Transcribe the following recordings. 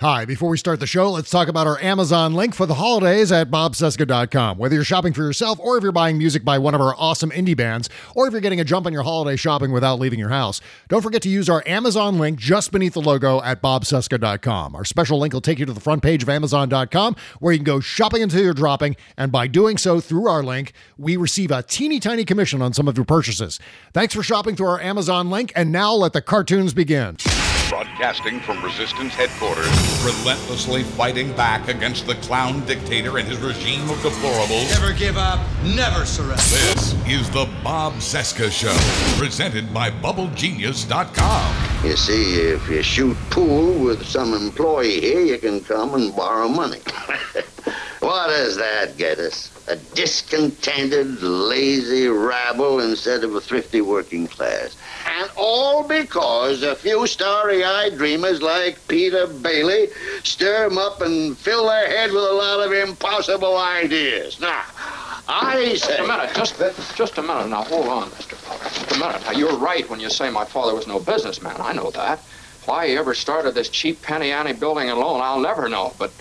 Hi, before we start the show, let's talk about our Amazon link for the holidays at bobcesca.com. Whether you're shopping for yourself or if you're buying music by one of our awesome indie bands, or if you're getting a jump on your holiday shopping without leaving your house, don't forget to use our Amazon link just beneath the logo at bobcesca.com. Our special link will take you to the front page of amazon.com where you can go shopping until you're dropping, and by doing so through our link, we receive a teeny tiny commission on some of your purchases. Thanks for shopping through our Amazon link, and now let the cartoons begin. Broadcasting from Resistance headquarters. relentlessly fighting back against the clown dictator and his regime of deplorables. Never give up, never surrender. This is the Bob Cesca Show, presented by BubbleGenius.com. You see, if you shoot pool with some employee here, you can come and borrow money. what does that get us? A discontented, lazy rabble instead of a thrifty working class. And all because a few starry-eyed dreamers like Peter Bailey stir 'em up and fill their head with a lot of impossible ideas. Now, I say... Just a minute, just, just a minute. Now, hold on, Mr. Potter. Just a minute. Now, you're right when you say my father was no businessman. I know that. Why he ever started this cheap penny ante building alone, I'll never know. But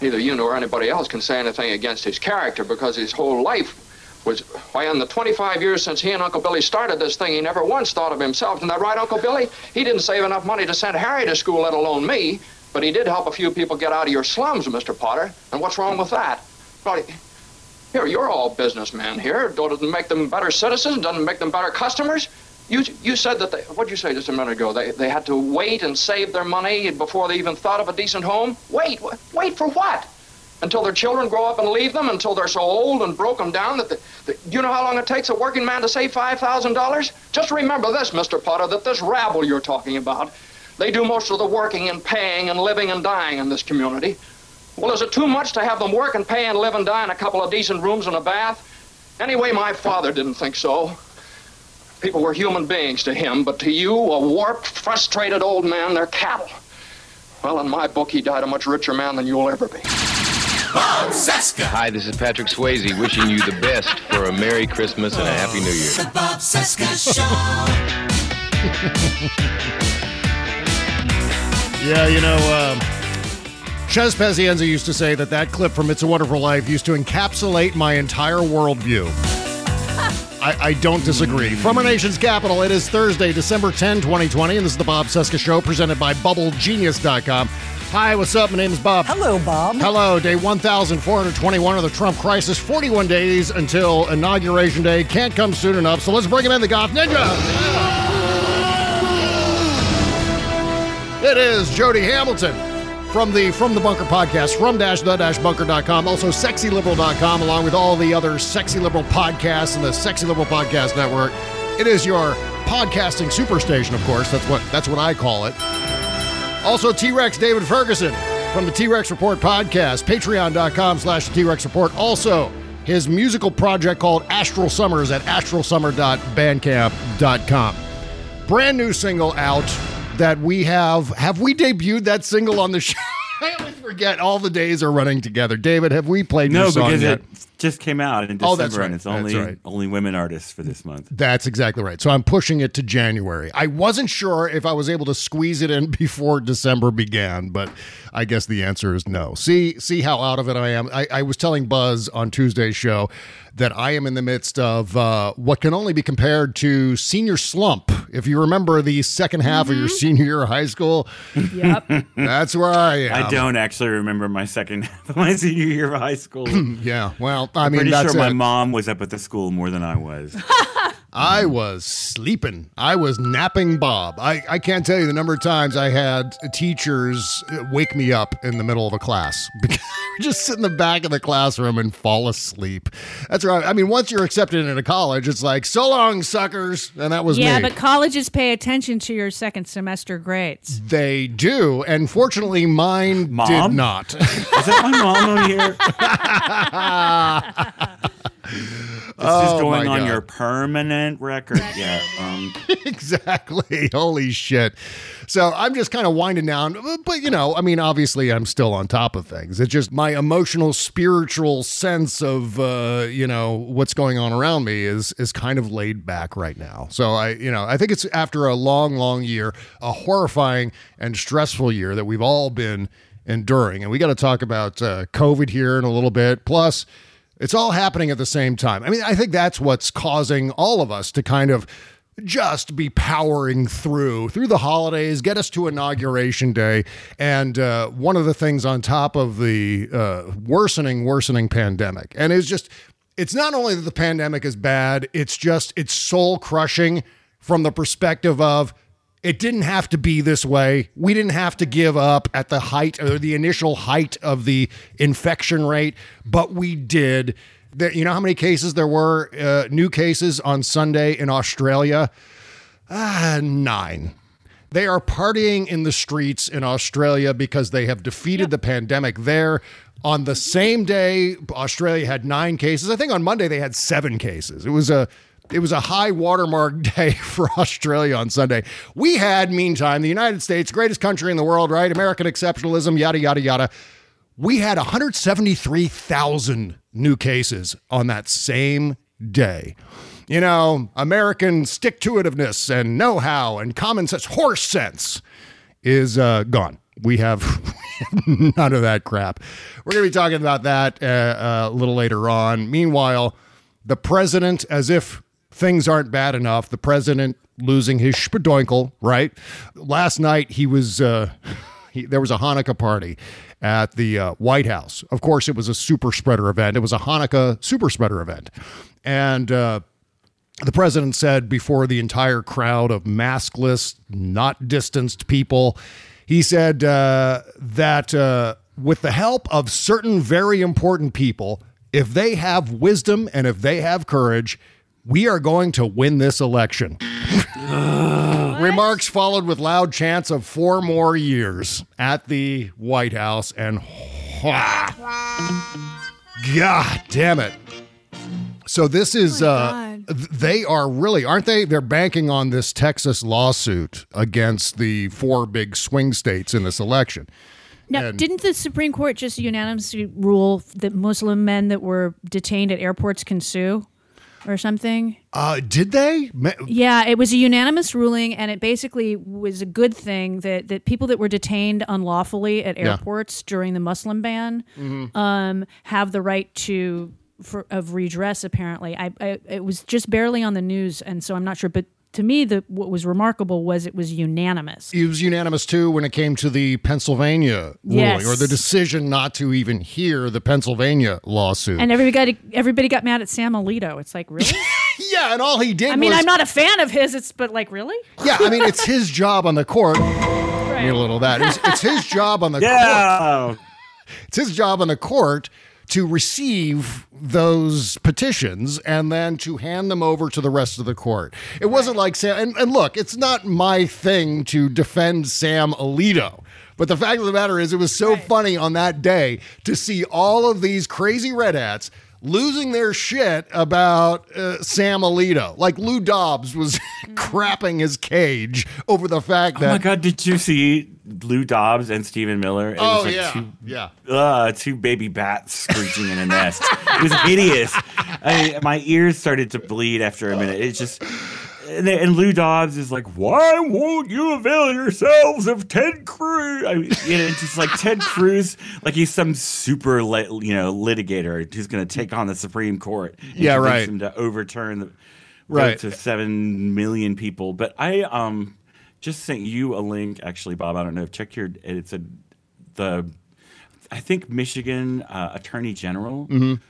neither you nor anybody else can say anything against his character because his whole life was, why, in the 25 years since he and Uncle Billy started this thing, he never once thought of himself. Isn't that right, Uncle Billy? He didn't save enough money to send Harry to school, let alone me. But he did help a few people get out of your slums, Mr. Potter. And what's wrong with that? Well, here, you're all businessmen here. Doesn't it make them better citizens, doesn't make them better customers. You, you said that they, what'd you say just a minute ago? They, they had to wait and save their money before they even thought of a decent home? Wait, wait for what? Until their children grow up and leave them, until they're so old and broken down that, the, the, you know how long it takes a working man to save $5,000? Just remember this, Mr. Potter, that this rabble you're talking about, they do most of the working and paying and living and dying in this community. Well, is it too much to have them work and pay and live and die in a couple of decent rooms and a bath? Anyway, my father didn't think so. People were human beings to him, but to you, a warped, frustrated old man, they're cattle. Well, in my book, he died a much richer man than you'll ever be. Bob Cesca. Hi, this is Patrick Swayze wishing you the best for a Merry Christmas and a Happy New Year. The Bob Cesca Show. Yeah, you know, um, Chez Pazienza used to say that that clip from It's a Wonderful Life used to encapsulate my entire worldview. I, I don't disagree. Hmm. From our nation's capital, it is Thursday, December 10, 2020, and this is the Bob Cesca Show presented by BubbleGenius.com. Hi, what's up? My name is Bob. Hello, Bob. Hello, day 1421 of the Trump crisis. 41 days until Inauguration Day. Can't come soon enough, so let's bring him in, the Goth Ninja. It is Jody Hamilton from the From the Bunker podcast, from dash the dash bunker.com, also sexyliberal.com, along with all the other sexy liberal podcasts and the Sexy Liberal Podcast Network. It is your podcasting superstation, of course. That's what that's what I call it. Also, T-Rex David Ferguson from the T-Rex Report podcast, patreon.com slash T-Rex Report. Also, his musical project called Astral Summers at astralsummer.bandcamp.com. Brand new single out that we have. Have we debuted that single on the show? I always forget. All the days are running together. David, have we played No, your song because yet? it just came out in December, Oh, that's right. and it's only right. only women artists for this month. That's exactly right. So I'm pushing it to January. I wasn't sure if I was able to squeeze it in before December began, but I guess the answer is no. See, see how out of it I am. I, I was telling Buzz on Tuesday's show that I am in the midst of uh, what can only be compared to senior slump. If you remember the second half of your senior year of high school, Yep. that's where I am. I don't actually remember my second half of my senior year of high school. Yeah, well, I I'm mean, pretty that's sure my it. mom was up at the school more than I was. I was sleeping. I was napping Bob. I, I can't tell you the number of times I had teachers wake me up in the middle of a class because I just sit in the back of the classroom and fall asleep. That's right. I mean, once you're accepted into college, it's like, so long, suckers. And that was yeah, me. but colleges pay attention to your second semester grades. they do. And fortunately, mine did not. Is that my mom on here? This Oh, is going on God. your permanent record. Yeah. Um, exactly. Holy shit. So I'm just kind of winding down. But, you know, I mean, obviously I'm still on top of things. It's just my emotional, spiritual sense of, uh, you know, what's going on around me is, is kind of laid back right now. So I, you know, I think it's after a long, long year, a horrifying and stressful year that we've all been enduring. And we got to talk about uh, COVID here in a little bit. Plus, it's all happening at the same time. I mean, I think that's what's causing all of us to kind of just be powering through through the holidays, get us to inauguration day, and uh, one of the things on top of the uh, worsening, worsening pandemic, and it's just it's not only that the pandemic is bad, it's just it's soul crushing from the perspective of it didn't have to be this way. We didn't have to give up at the height or the initial height of the infection rate, but we did. There, you know how many cases there were, uh, new cases on Sunday in Australia? Ah, nine. They are partying in the streets in Australia because they have defeated the pandemic there. On the same day, Australia had nine cases. I think on Monday they had seven cases. It was a it was a high watermark day for Australia on Sunday. We had, meantime, the United States, greatest country in the world, right? American exceptionalism, yada yada yada. We had 173,000 new cases on that same day. You know, American stick to itiveness and know how and common sense, horse sense is uh, gone. We have none of that crap. We're going to be talking about that uh, uh, a little later on. Meanwhile, the president, as if things aren't bad enough, the president losing his spadoinkle, right? Last night he was uh, he, there was a Hanukkah party at the uh, White House. Of course, it was a super spreader event. It was a Hanukkah super spreader event, and uh, the president said before the entire crowd of maskless, not distanced people, he said uh, that uh, with the help of certain very important people, if they have wisdom and if they have courage, we are going to win this election. Remarks followed with loud chants of four more years at the White House, and God damn it. So this is uh th- they are really aren't they they're banking on this Texas lawsuit against the four big swing states in this election. Now, And- didn't the Supreme Court just unanimously rule that Muslim men that were detained at airports can sue or something? Uh did they? Yeah, it was a unanimous ruling, and it basically was a good thing that, that people that were detained unlawfully at Yeah. airports during the Muslim ban Mhm. um, have the right to for, of redress. Apparently, I, I it was just barely on the news, and so I'm not sure. But to me, the what was remarkable was it was unanimous. It was unanimous too when it came to the Pennsylvania Yes. ruling or the decision not to even hear the Pennsylvania lawsuit. And everybody everybody got mad at Sam Alito. It's like really. yeah, and all he did. I mean, was- I'm not a fan of his. It's but like really. Yeah, I mean, it's his job on the court. Give me a little of that. It's, it's his job on the court. It's his job on the court to receive those petitions and then to hand them over to the rest of the court. It wasn't like Sam, and, and look, it's not my thing to defend Sam Alito. But the fact of the matter is, it was so funny on that day to see all of these crazy red hats losing their shit about uh, Sam Alito. Like Lou Dobbs was crapping his cage over the fact oh that my God, did you see Lou Dobbs and Stephen Miller? It Oh, was like yeah. two, Yeah. uh, two baby bats screeching in a nest. It was hideous. I, my ears started to bleed after a minute. It's just, and, and Lou Dobbs is like, "Why won't you avail yourselves of Ted Cruz?" I mean, you know, it's just like Ted Cruz, like he's some super, lit, you know, litigator who's going to take on the Supreme Court. and Yeah, right. Him to overturn the Right. of seven million people. But I um just sent you a link, actually, Bob. I don't know. if Check your. It's a the I think Michigan uh, Attorney General Mhm.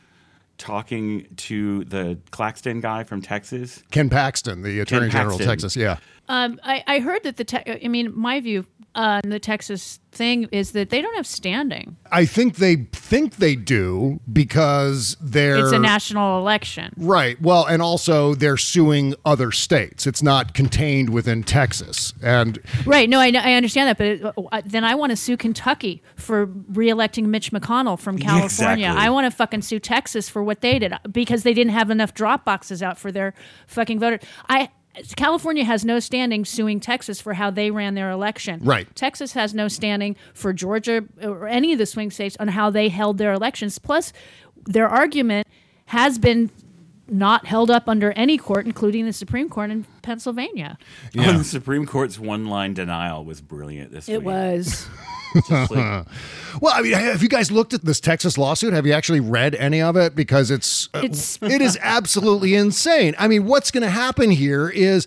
talking to the Claxton guy from Texas. Ken Paxton, the Attorney General of Texas. Yeah. Um, I, I heard that the te- I mean, my view on the Texas thing is that they don't have standing. I think they think they do because they're It's a national election. Right. Well, and also they're suing other states. It's not contained within Texas. And Right. No, I, I understand that, but uh, then I want to sue Kentucky for reelecting Mitch McConnell from California. exactly. I want to fucking sue Texas for what they did because they didn't have enough drop boxes out for their fucking voters. I California has no standing suing Texas for how they ran their election. Right. Texas has no standing for Georgia or any of the swing states on how they held their elections. Plus, their argument has been not held up under any court, including the Supreme Court in Pennsylvania. Oh, the Supreme Court's one line denial was brilliant this It week. was. Just like- well, I mean, have you guys looked at this Texas lawsuit? Have you actually read any of it? Because it's, uh, It's- it is absolutely insane. I mean, what's going to happen here is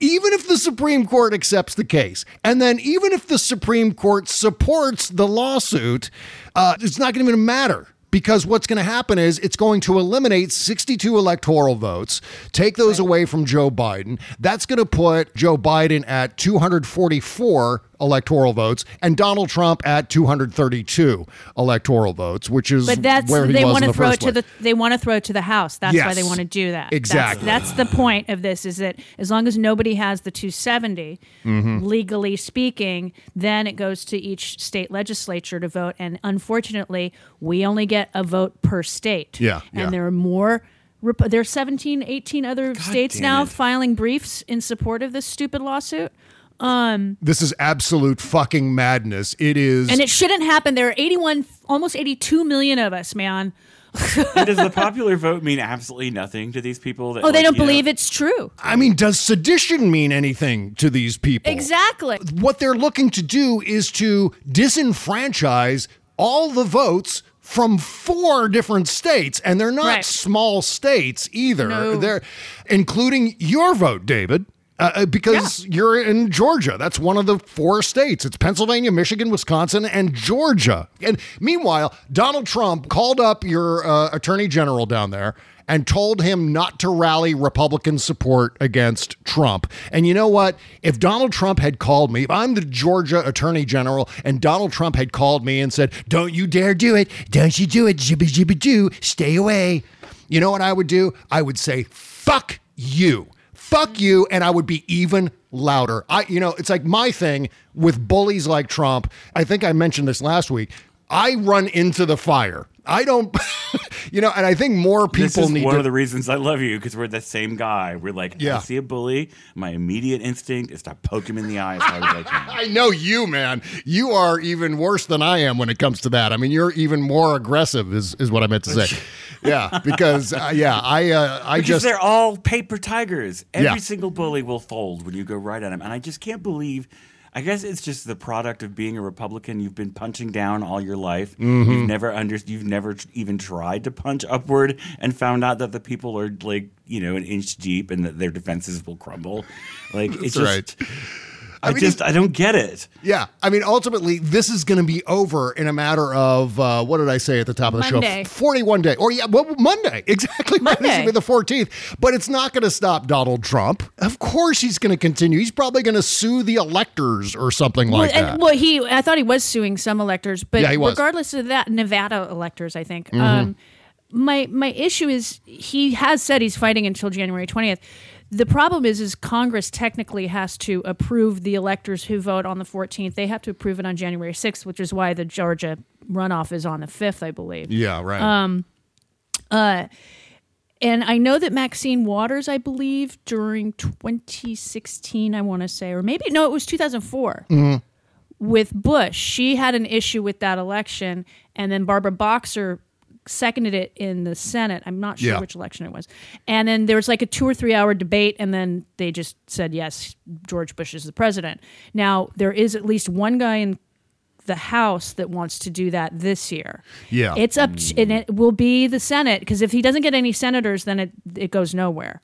even if the Supreme Court accepts the case, and then even if the Supreme Court supports the lawsuit, uh, it's not going to even matter. Because what's going to happen is it's going to eliminate 62 electoral votes, take those away from Joe Biden. That's going to put Joe Biden at 244 electoral votes and Donald Trump at 232 electoral votes, which is But that's where he they was want to the throw it to the they want to throw it to the House. That's why they want to do that. Exactly. That's, the point of this is that as long as nobody has the 270, Mhm. legally speaking, then it goes to each state legislature to vote. And unfortunately, we only get a vote per state. Yeah, And yeah. there are more. There are 17, 18 other states now filing briefs in support of this stupid lawsuit. Um, This is absolute fucking madness. It is. and it shouldn't happen. There are 81, almost 82 million of us, man. Does the popular vote mean absolutely nothing to these people? That, Oh, they like, don't you know- believe it's true. I mean, does sedition mean anything to these people? Exactly. What they're looking to do is to disenfranchise all the votes from four different states, and they're not Right. small states either. No. They're including your vote, David. Uh, uh, because you're in Georgia. That's one of the four states. It's Pennsylvania, Michigan, Wisconsin, and Georgia. And meanwhile, Donald Trump called up your uh, attorney general down there and told him not to rally Republican support against Trump. And you know what? If Donald Trump had called me, if I'm the Georgia attorney general and Donald Trump had called me and said, Don't you dare do it. Don't you do it. Jibby jibby do. Stay away. You know what I would do? I would say, Fuck you fuck you and i would be even louder. I you know it's like my thing with bullies like trump. I think i mentioned this last week. I run into the fire i don't you know and i think more This people is need one to of the reasons I love you because we're the same guy. We're like, Yeah. I see a bully, my immediate instinct is to poke him in the eye as hard as I. I know you, man. You are even worse than I am when it comes to that. I mean, you're even more aggressive, is, is what I meant to say. yeah, because uh, yeah, I uh, I because just they're all paper tigers. Every Yeah. single bully will fold when you go right at him, and I just can't believe. I guess it's just the product of being a Republican. You've been punching down all your life. Mhm. You've never under, You've never even tried to punch upward, and found out that the people are like you know an inch deep, and that their defenses will crumble. Like it's That's just. Right. I, I mean, just I don't get it. Yeah, I mean, ultimately, this is going to be over in a matter of uh, what did I say at the top of the Monday. show? Forty-one day, or yeah, well, Monday, exactly. This Monday. will be the fourteenth, but it's not going to stop Donald Trump. Of course, he's going to continue. He's probably going to sue the electors or something like well, that. well, he I thought he was suing some electors, but Yeah, regardless of that, Nevada electors, I think. Mhm. Um, my my issue is he has said he's fighting until January twentieth. The problem is, is Congress technically has to approve the electors who vote on the 14th. They have to approve it on January 6th, which is why the Georgia runoff is on the 5th, I believe. yeah, right. Um, uh, and I know that Maxine Waters, I believe, during 2016, I want to say, or maybe no, it was 2004 Mhm. with Bush. She had an issue with that election, and then Barbara Boxer seconded it in the Senate. I'm not sure Yeah. which election it was. And then there was like a two or three hour debate, and then they just said, yes, George Bush is the president. Now, there is at least one guy in the House that wants to do that this year. Yeah. It's up, to, and it will be the Senate, because if he doesn't get any senators, then it, it goes nowhere.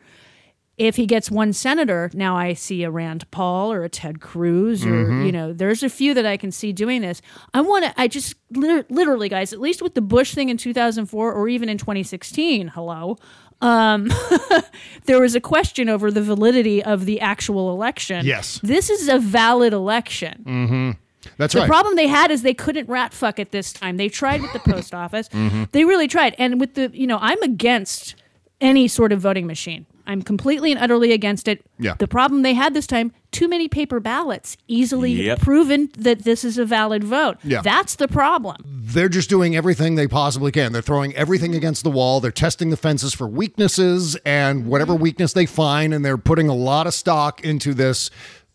If he gets one senator, now I see a Rand Paul or a Ted Cruz, or Mm-hmm. you know, there's a few that I can see doing this. I want to. I just literally, guys, at least with the Bush thing in 2004, or even in 2016. Hello, um, there was a question over the validity of the actual election. Yes. this is a valid election. Mm-hmm. That's The right. The problem they had is they couldn't rat fuck it this time. They tried with the post office. Mhm. They really tried. And with the, you know, I'm against any sort of voting machine. I'm completely and utterly against it. Yeah. The problem they had this time, too many paper ballots, easily Yep. proven that this is a valid vote. Yeah. That's the problem. they're just doing everything they possibly can. They're throwing everything mm-hmm. against the wall. They're testing the fences for weaknesses and whatever mm-hmm. weakness they find, and they're putting a lot of stock into this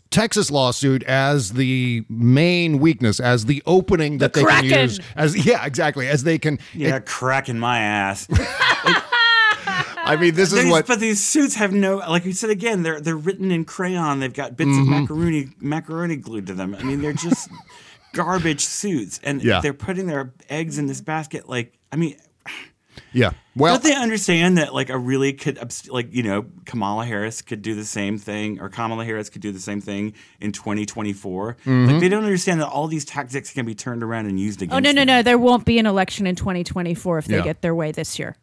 Texas lawsuit as the main weakness, as the opening that they Kraken. can use. As yeah, exactly. As they can. Yeah, cracking my ass. I mean, this is These- what. But these suits have no, like you said again, they're they're written in crayon. They've got bits Mhm. of macaroni macaroni glued to them. I mean, they're just garbage suits, and Yeah. they're putting their eggs in this basket. Like, I mean, Yeah. Well, don't they understand that like a really could like you know Kamala Harris could do the same thing, or Kamala Harris could do the same thing in 2024? Mhm. Like they don't understand that all these tactics can be turned around and used against. Oh, no, no, them. no. There won't be an election in 2024 if they Yeah. get their way this year.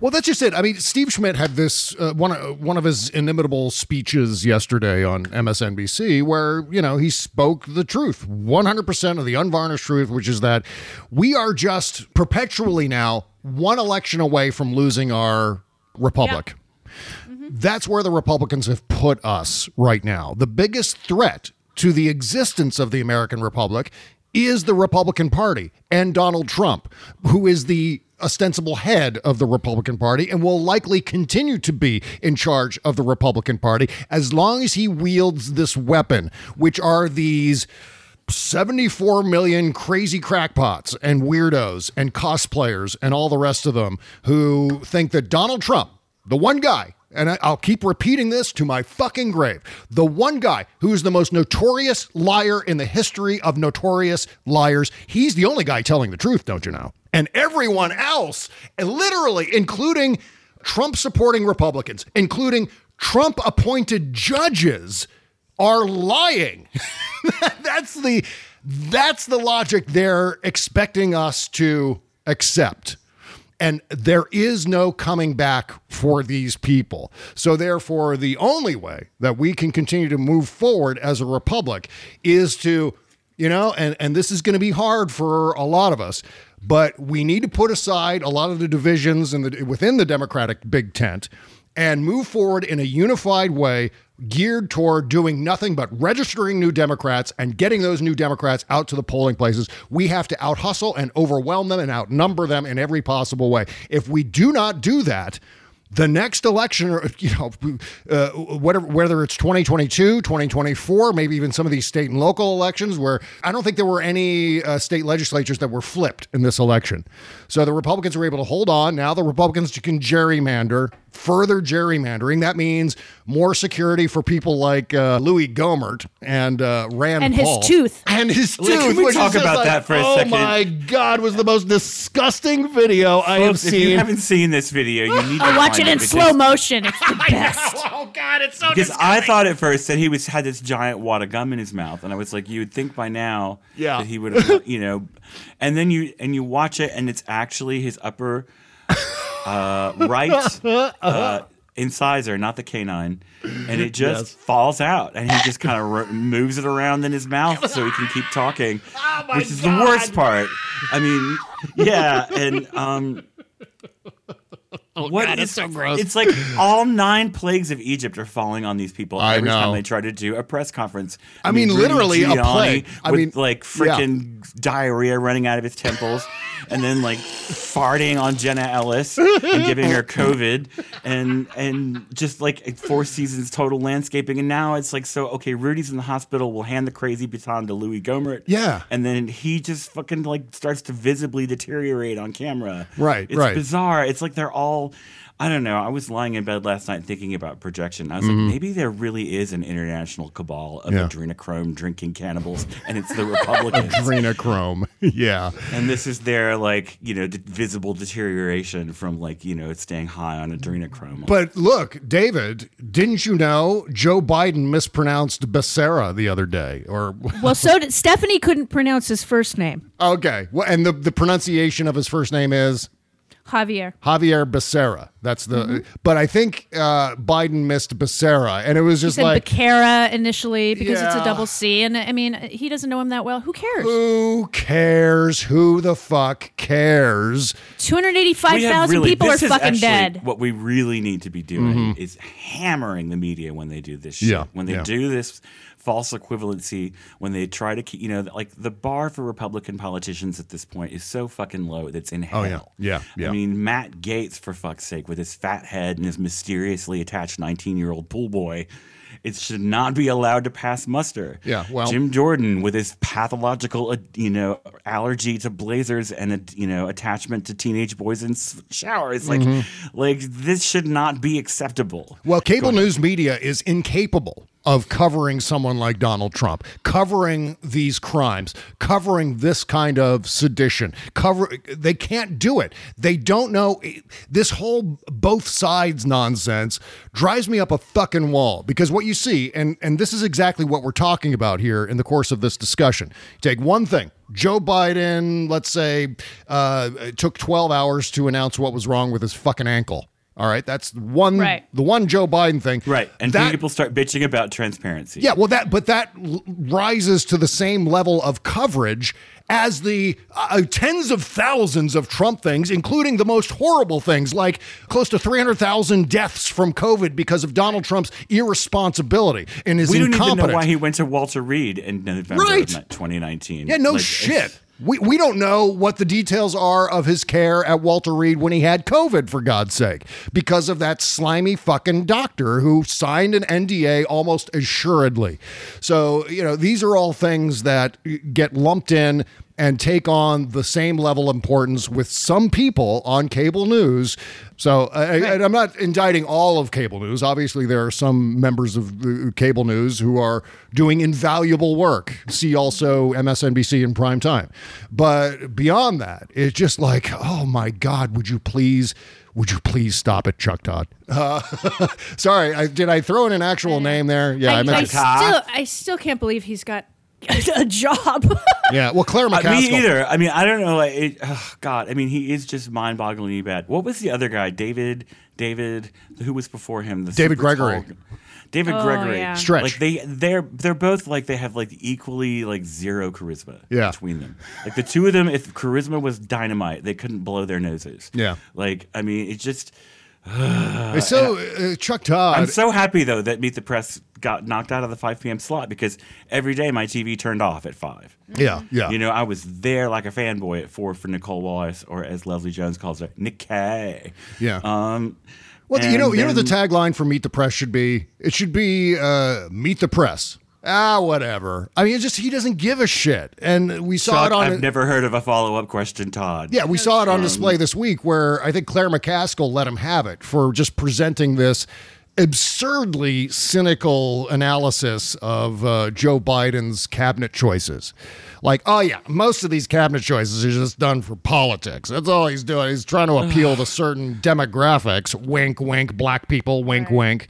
Well, that's just it. I mean, Steve Schmidt had this uh, one uh, one of his inimitable speeches yesterday on MSNBC, where you know he spoke the truth, one hundred percent of the unvarnished truth, which is that we are just perpetually now one election away from losing our republic. That's where the Republicans have put us right now. The biggest threat to the existence of the American Republic is the Republican Party and Donald Trump, who is the ostensible head of the Republican Party and will likely continue to be in charge of the Republican Party as long as he wields this weapon, which are these 74 million crazy crackpots and weirdos and cosplayers and all the rest of them who think that Donald Trump, the one guy, and I'll keep repeating this to my fucking grave, the one guy who is the most notorious liar in the history of notorious liars, he's the only guy telling the truth, don't you know? And everyone else, literally, including Trump supporting Republicans, including Trump appointed judges, are lying. that's the that's the logic they're expecting us to accept. And there is no coming back for these people. So, therefore, the only way that we can continue to move forward as a republic is to, you know, and, and this is going to be hard for a lot of us, but we need to put aside a lot of the divisions the, within the Democratic big tent and move forward in a unified way geared toward doing nothing but registering new Democrats and getting those new Democrats out to the polling places. We have to out hustle and overwhelm them and outnumber them in every possible way. If we do not do that, the next election, or you know, uh, whatever, whether it's 2022, 2024, maybe even some of these state and local elections, where I don't think there were any uh, state legislatures that were flipped in this election. So the Republicans were able to hold on. Now the Republicans can gerrymander, further gerrymandering. That means more security for people like uh, Louis Gohmert and uh, Rand And his Paul. tooth. and his tooth. can we talk about like, that for a oh second? my God, was the most disgusting video I have Folks, if seen. you haven't seen this video, you need to I watch find it in because- slow motion. It's the best. oh God, it's so Because I thought at first that he was had this giant wad of gum in his mouth, and I was like, you would think by now Yeah. that he would have, you know, and then you and you watch it, and it's actually his upper uh, right uh, incisor, not the canine, and it just Yes. falls out, and he just kind of ro- moves it around in his mouth so he can keep talking, Oh which is the worst part. I mean, yeah, and um. what Oh, God, it's is- so gross. It's like all nine plagues of Egypt are falling on these people I every know. time they try to do a press conference. I mean, Rudy literally a plague. I with mean, like freaking diarrhea running out of his temples. And then like farting on Jenna Ellis and giving her COVID, and and just like four seasons total landscaping, and now it's like so okay. Rudy's in the hospital. We'll hand the crazy baton to Louis Gohmert. Yeah. and then he just fucking like starts to visibly deteriorate on camera. Right, It's right. bizarre. It's like they're all. I don't know. I was lying in bed last night thinking about projection. I was Mhm. like, maybe there really is an international cabal of Yeah. adrenochrome drinking cannibals, and it's the Republicans. Adrenochrome. yeah. And this is their like you know d- visible deterioration from like you know staying high on adrenochrome. But look, David, didn't you know Joe Biden mispronounced Becerra the other day? Or Well, so did Stephanie couldn't pronounce his first name, okay, well, and the the pronunciation of his first name is Javier. Javier Becerra. That's the. Mm-hmm. But I think uh, Biden missed Becerra, and it was He just said like. Becerra initially because it's a double C, and I mean he doesn't know him that well. Who cares? Who cares? Who the fuck cares? Two hundred eighty-five We have thousand really- people are is fucking dead. What we really need to be doing Mhm. is hammering the media when they do this shit. Yeah, When they yeah. do this false equivalency, when they try to keep, you know, like the bar for Republican politicians at this point is so fucking low that's in hell. Oh, yeah. Yeah, yeah. I mean, Matt Gaetz, for fuck's sake, with his fat head and his mysteriously attached 19 year old pool boy. It should not be allowed to pass muster. Yeah, well- Jim Jordan with his pathological, uh, you know, allergy to blazers and a, you know, attachment to teenage boys in showers. Like, Mhm. like this should not be acceptable. Well, cable news media is incapable of covering someone like Donald Trump, covering these crimes, covering this kind of sedition. Cover they can't do it. They don't know this whole both sides nonsense drives me up a fucking wall because what you see and and this is exactly what we're talking about here in the course of this discussion. Take one thing. Joe Biden, let's say, uh, took 12 hours to announce what was wrong with his fucking ankle. All right, that's one Right. the one Joe Biden thing. Right. And That- people start bitching about transparency. Yeah, well, that but that l- rises to the same level of coverage as the uh, tens of thousands of Trump things, including the most horrible things like close to three hundred thousand deaths from COVID because of Donald Trump's irresponsibility and his we don't even know why he went to Walter Reed in November Right. of 2019. Yeah, no Like, shit. We, we don't know what the details are of his care at Walter Reed when he had COVID, for God's sake, because of that slimy fucking doctor who signed an NDA almost assuredly. So, you know, these are all things that get lumped in and take on the same level of importance with some people on cable news. So, I, and I'm not indicting all of cable news. Obviously, there are some members of cable news who are doing invaluable work. See also MSNBC in prime time. But beyond that, it's just like, oh my God, would you please? Would you please stop it, Chuck Todd? Uh, sorry, I, did I throw in an actual name there? Yeah, I, I, meant I still, I still can't believe he's got a job. Yeah, well, Claire Uh, McCaskill. me either. I mean, I don't know. Like, it, oh, God, I mean, he is just mind-bogglingly bad. What was the other guy? David. David. Who was before him? The David Gregory. tall- David Oh, Gregory. yeah. Stretch. Like they, they're they're both like they have like equally like zero charisma. Yeah. Between them, like the two of them, if charisma was dynamite, they couldn't blow their noses. Yeah. Like I mean, it's just. It's so uh, Chuck Todd. I'm so happy though that Meet the Press got knocked out of the 5 p.m. slot because every day my TV turned off at five. yeah, yeah. You know, I was there like a fanboy at four for Nicolle Wallace, or as Leslie Jones calls her, Nikkei. Yeah. Um, Well, you know, and you know, the tagline for Meet the Press should be it should be uh, Meet the Press. Ah, whatever. I mean, it's just he doesn't give a shit, and we saw Chuck, it on. I've never heard of a follow up question, Todd. yeah, we saw it on display this week where I think Claire McCaskill let him have it for just presenting this absurdly cynical analysis of uh, Joe Biden's cabinet choices. Like, oh yeah, most of these cabinet choices are just done for politics. That's all he's doing. He's trying to appeal to certain demographics. Wink, wink. Black people. Wink, wink.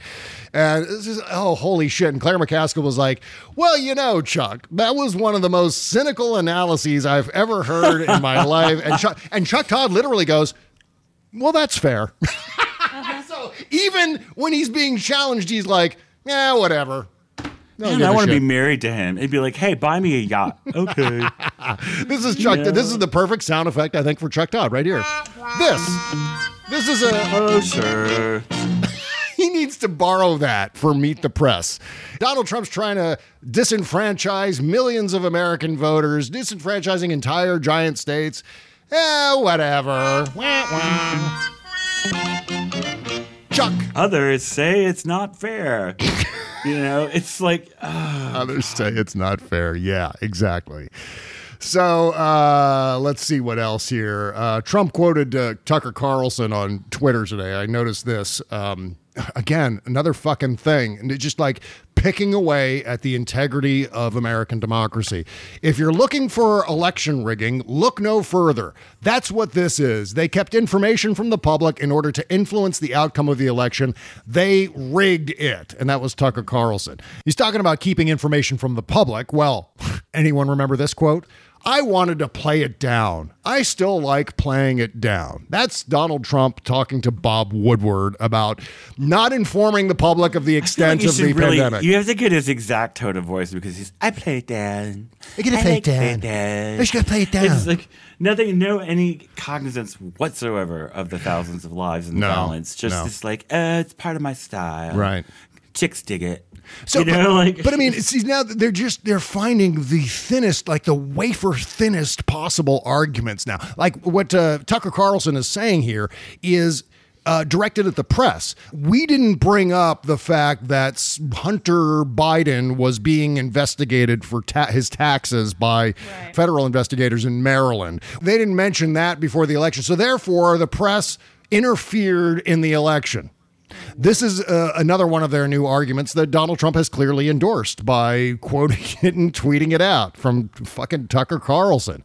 And this is oh holy shit. And Claire McCaskill was like, well, you know, Chuck, that was one of the most cynical analyses I've ever heard in my life. And Chuck, and Chuck Todd literally goes, well, that's fair. even when he's being challenged, he's like, yeah, whatever. Don't Man, I want to be married to him. It'd be like, hey, buy me a yacht. Okay. This is Chuck. Yeah. This is the perfect sound effect, I think, for Chuck Todd right here. This. This is a. oh, sure. he needs to borrow that for Meet the Press. Donald Trump's trying to disenfranchise millions of American voters, disenfranchising entire giant states. Eh, whatever. Wah, wah. Chuck. Others say it's not fair. you know, it's like uh, Others say it's not fair. Yeah, exactly. So uh, let's see what else here. Uh, Trump quoted uh, Tucker Carlson on Twitter today. I noticed this. Um, again, another fucking thing. And it's just like picking away at the integrity of American democracy. If you're looking for election rigging, look no further. That's what this is. They kept information from the public in order to influence the outcome of the election. They rigged it. And that was Tucker Carlson. He's talking about keeping information from the public. Well, anyone remember this quote? I wanted to play it down. I still like playing it down. That's Donald Trump talking to Bob Woodward about not informing the public of the feel like extent of the really, pandemic. You have to get his exact tone of voice because he's. I play it down. I gotta play it like to down. down. I just gotta play it down. It's like nothing, no any cognizance whatsoever of the thousands of lives and No, violence. Just no. it's like, uh, it's part of my style. Right. Chicks dig it. So, you know, but, like, but I mean, see now they're just they're finding the thinnest, like the wafer thinnest possible arguments now. Like what uh, Tucker Carlson is saying here is. Uh, directed at the press. We didn't bring up the fact that Hunter Biden was being investigated for ta- his taxes by federal investigators in Maryland. They didn't mention that before the election. So, therefore, the press interfered in the election. This is uh, another one of their new arguments that Donald Trump has clearly endorsed by quoting it and tweeting it out from fucking Tucker Carlson.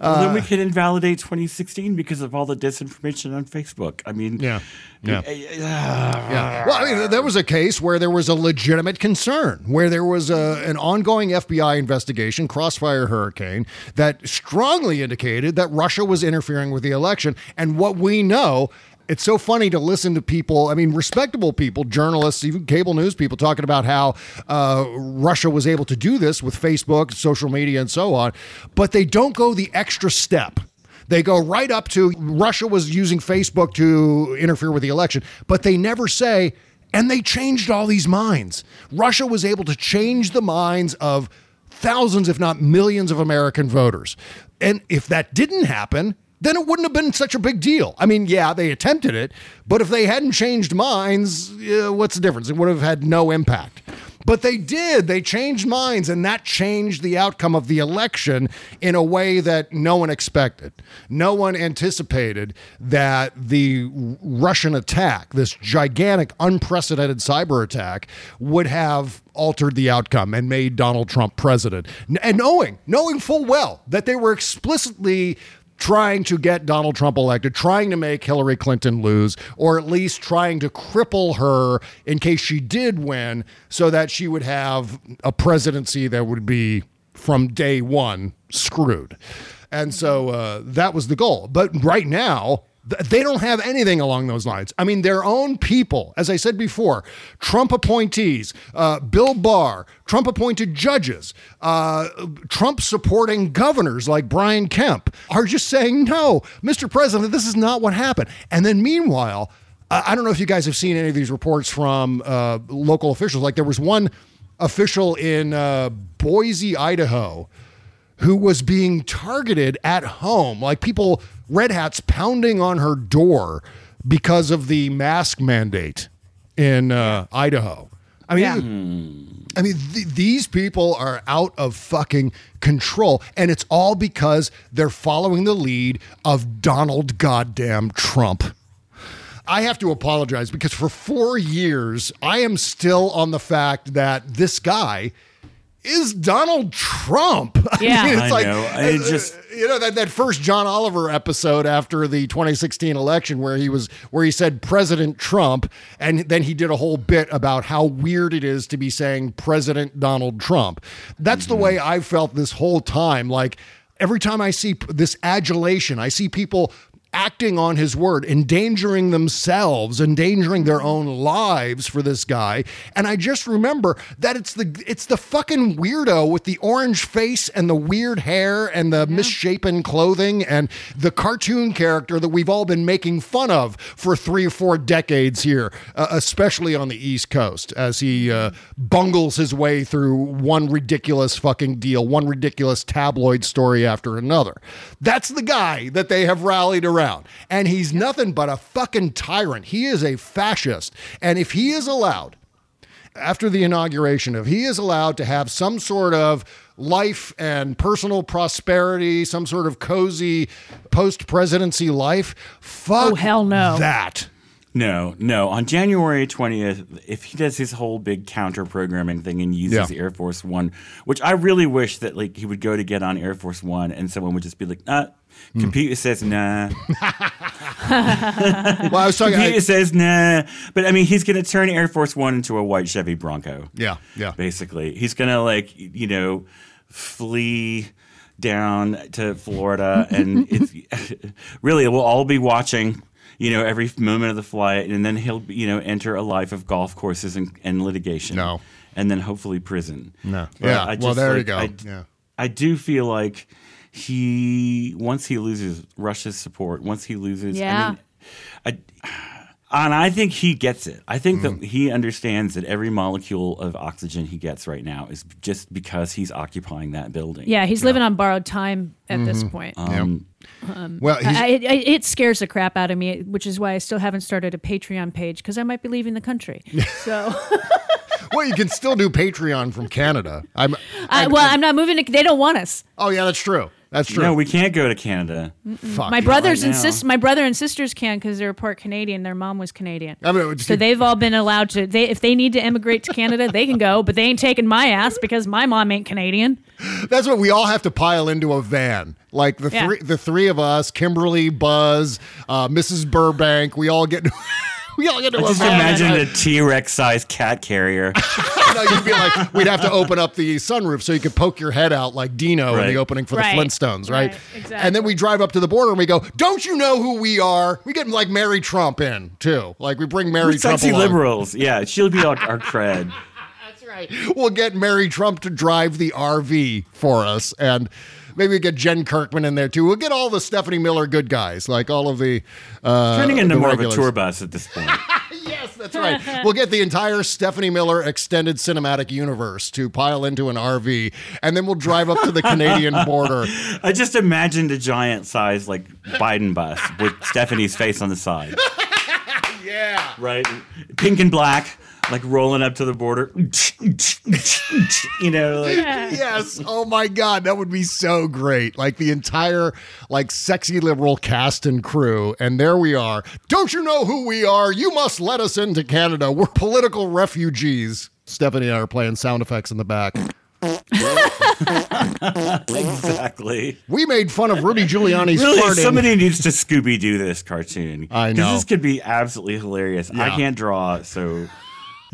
well, then we can invalidate 2016 because of all the disinformation on Facebook. I mean, Yeah. Yeah. yeah. Yeah. Well, I mean, there was a case where there was a legitimate concern, where there was a, an ongoing FBI investigation, Crossfire Hurricane, that strongly indicated that Russia was interfering with the election. And what we know. It's so funny to listen to people, I mean, respectable people, journalists, even cable news people talking about how uh, Russia was able to do this with Facebook, social media, and so on. But they don't go the extra step. They go right up to Russia was using Facebook to interfere with the election, but they never say, and they changed all these minds. Russia was able to change the minds of thousands, if not millions, of American voters. And if that didn't happen, then it wouldn't have been such a big deal. I mean, yeah, they attempted it, but if they hadn't changed minds, uh, what's the difference? It would have had no impact. But they did. They changed minds, and that changed the outcome of the election in a way that no one expected. No one anticipated that the Russian attack, this gigantic, unprecedented cyber attack, would have altered the outcome and made Donald Trump president. And knowing, knowing full well that they were explicitly trying to get Donald Trump elected, trying to make Hillary Clinton lose, or at least trying to cripple her in case she did win, so that she would have a presidency that would be from day one screwed. And so uh, that was the goal. But right now, they don't have anything along those lines. I mean, their own people, as I said before, Trump appointees, uh, Bill Barr, Trump appointed judges, uh, Trump supporting governors like Brian Kemp are just saying, no, Mr. President, this is not what happened. And then meanwhile, I don't know if you guys have seen any of these reports from uh, local officials. Like there was one official in uh, Boise, Idaho, who was being targeted at home, like people, red hats pounding on her door because of the mask mandate in uh, Idaho. I mean, I mean, th- these people are out of fucking control, and it's all because they're following the lead of Donald goddamn Trump. I have to apologize because for four years, I am still on the fact that this guy is Donald Trump. Yeah. I know. I uh, just- you know that that first John Oliver episode after the 2016 election where he was where he said President Trump and then he did a whole bit about how weird it is to be saying President Donald Trump. That's the way I've felt this whole time like every time I see p- this adulation, I see people acting on his word, endangering themselves, endangering their own lives for this guy. And I just remember that it's the it's the fucking weirdo with the orange face and the weird hair and the misshapen clothing and the cartoon character that we've all been making fun of for three or four decades here, uh, especially on the East Coast, as he uh, bungles his way through one ridiculous fucking deal, one ridiculous tabloid story after another. That's the guy that they have rallied around. And he's nothing but a fucking tyrant. He is a fascist. And if he is allowed, after the inauguration, if he is allowed to have some sort of life and personal prosperity, some sort of cozy post presidency life, oh, fuck Oh, hell no. that. No, no. On January 20th, if he does his whole big counter programming thing and uses Yeah. Air Force One, which I really wish that like he would go to get on Air Force One and someone would just be like, uh, Hmm. computer says nah. Well, I was talking. computer I- says nah. But I mean, he's going to turn Air Force One into a white Chevy Bronco. yeah, yeah. Basically, he's going to like you know flee down to Florida, and it's really we'll all be watching. You know, every moment of the flight, and then he'll, you know, enter a life of golf courses and, and litigation. No. and then hopefully prison. No. But Yeah, I well, just, there you go. I, Yeah. I do feel like he once he loses Russia's support, once he loses, Yeah. I mean, I, and I think he gets it. I think Mm-hmm. that he understands that every molecule of oxygen he gets right now is just because he's occupying that building. Yeah, he's living on borrowed time at this point. Um, Um, Well, I, I, it scares the crap out of me, which is why I still haven't started a Patreon page because I might be leaving the country. So, well, you can still do Patreon from Canada. I'm. I, well, I'm not moving. To, they don't want us. Oh yeah, that's true. That's true. No, we can't go to Canada. Fuck. my brothers right and now. sisters, my brother and sisters can because they're part Canadian. Their mom was Canadian, I mean, so they've all been allowed to. They if they need to emigrate to Canada, they can go, but they ain't taking my ass because my mom ain't Canadian. That's what we all have to pile into a van. Like the Yeah. three, the three of us, Kimberly, Buzz, uh, Mrs. Burbank. We all get. we all get I into a just van. imagine a T Rex sized cat carrier. no, you'd be like, we'd have to open up the sunroof so you could poke your head out like Dino in the opening for Right. the Flintstones, right? Right, And then we drive up to the border and we go, "Don't you know who we are?" We get like Mary Trump in too. Like we bring Mary We're Trump sexy along. liberals. Yeah, she'll be our, our cred. That's right. We'll get Mary Trump to drive the RV for us, and maybe we get Jen Kirkman in there too. We'll get all the Stephanie Miller good guys, like all of the uh, Turning into more regulars. of a tour bus at this point. Yes, that's right. We'll get the entire Stephanie Miller extended cinematic universe to pile into an RV, and then we'll drive up to the Canadian border. I just imagined a giant size like Biden bus with Stephanie's face on the side. Yeah. Right? Pink and black, like rolling up to the border. you know, like yes. Oh my God, that would be so great. Like the entire like sexy liberal cast and crew, and there we are. Don't you know who we are? You must let us into Canada. We're political refugees. Stephanie and I are playing sound effects in the back. exactly. We made fun of Rudy Giuliani's Really, farting. somebody needs to Scooby Doo this cartoon. I 'Cause know. This could be absolutely hilarious. I can't draw, so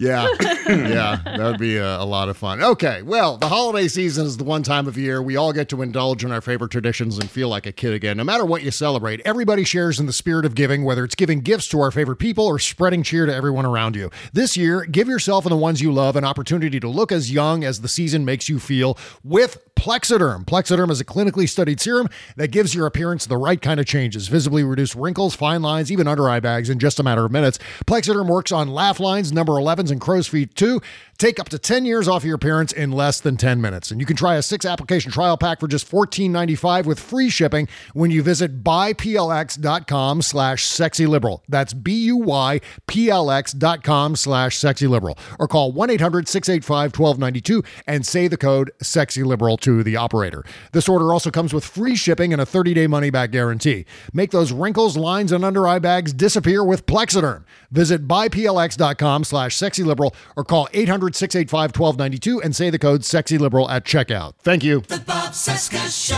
Yeah, yeah, that would be a, a lot of fun. Okay, well, the holiday season is the one time of year we all get to indulge in our favorite traditions and feel like a kid again. No matter what you celebrate, everybody shares in the spirit of giving, whether it's giving gifts to our favorite people or spreading cheer to everyone around you. This year, give yourself and the ones you love an opportunity to look as young as the season makes you feel with Plexiderm. Plexiderm is a clinically studied serum that gives your appearance the right kind of changes, visibly reduce wrinkles, fine lines, even under eye bags in just a matter of minutes. Plexiderm works on laugh lines, number 11s, and crow's feet too. Take up to 10 years off your appearance in less than 10 minutes. And you can try a six application trial pack for just $14.95 with free shipping when you visit buyplx.com slash sexyliberal. That's B U Y P L X dot com slash sexyliberal. Or call 1-800-685-1292 and say the code sexyliberal to the operator. This order also comes with free shipping and a 30-day money-back guarantee. Make those wrinkles, lines, and under eye bags disappear with Plexiderm. Visit buyplx.com slash sexyliberal or call 800-685-1292 and say the code sexy liberal at checkout. Thank you. The Bob Cesca Show.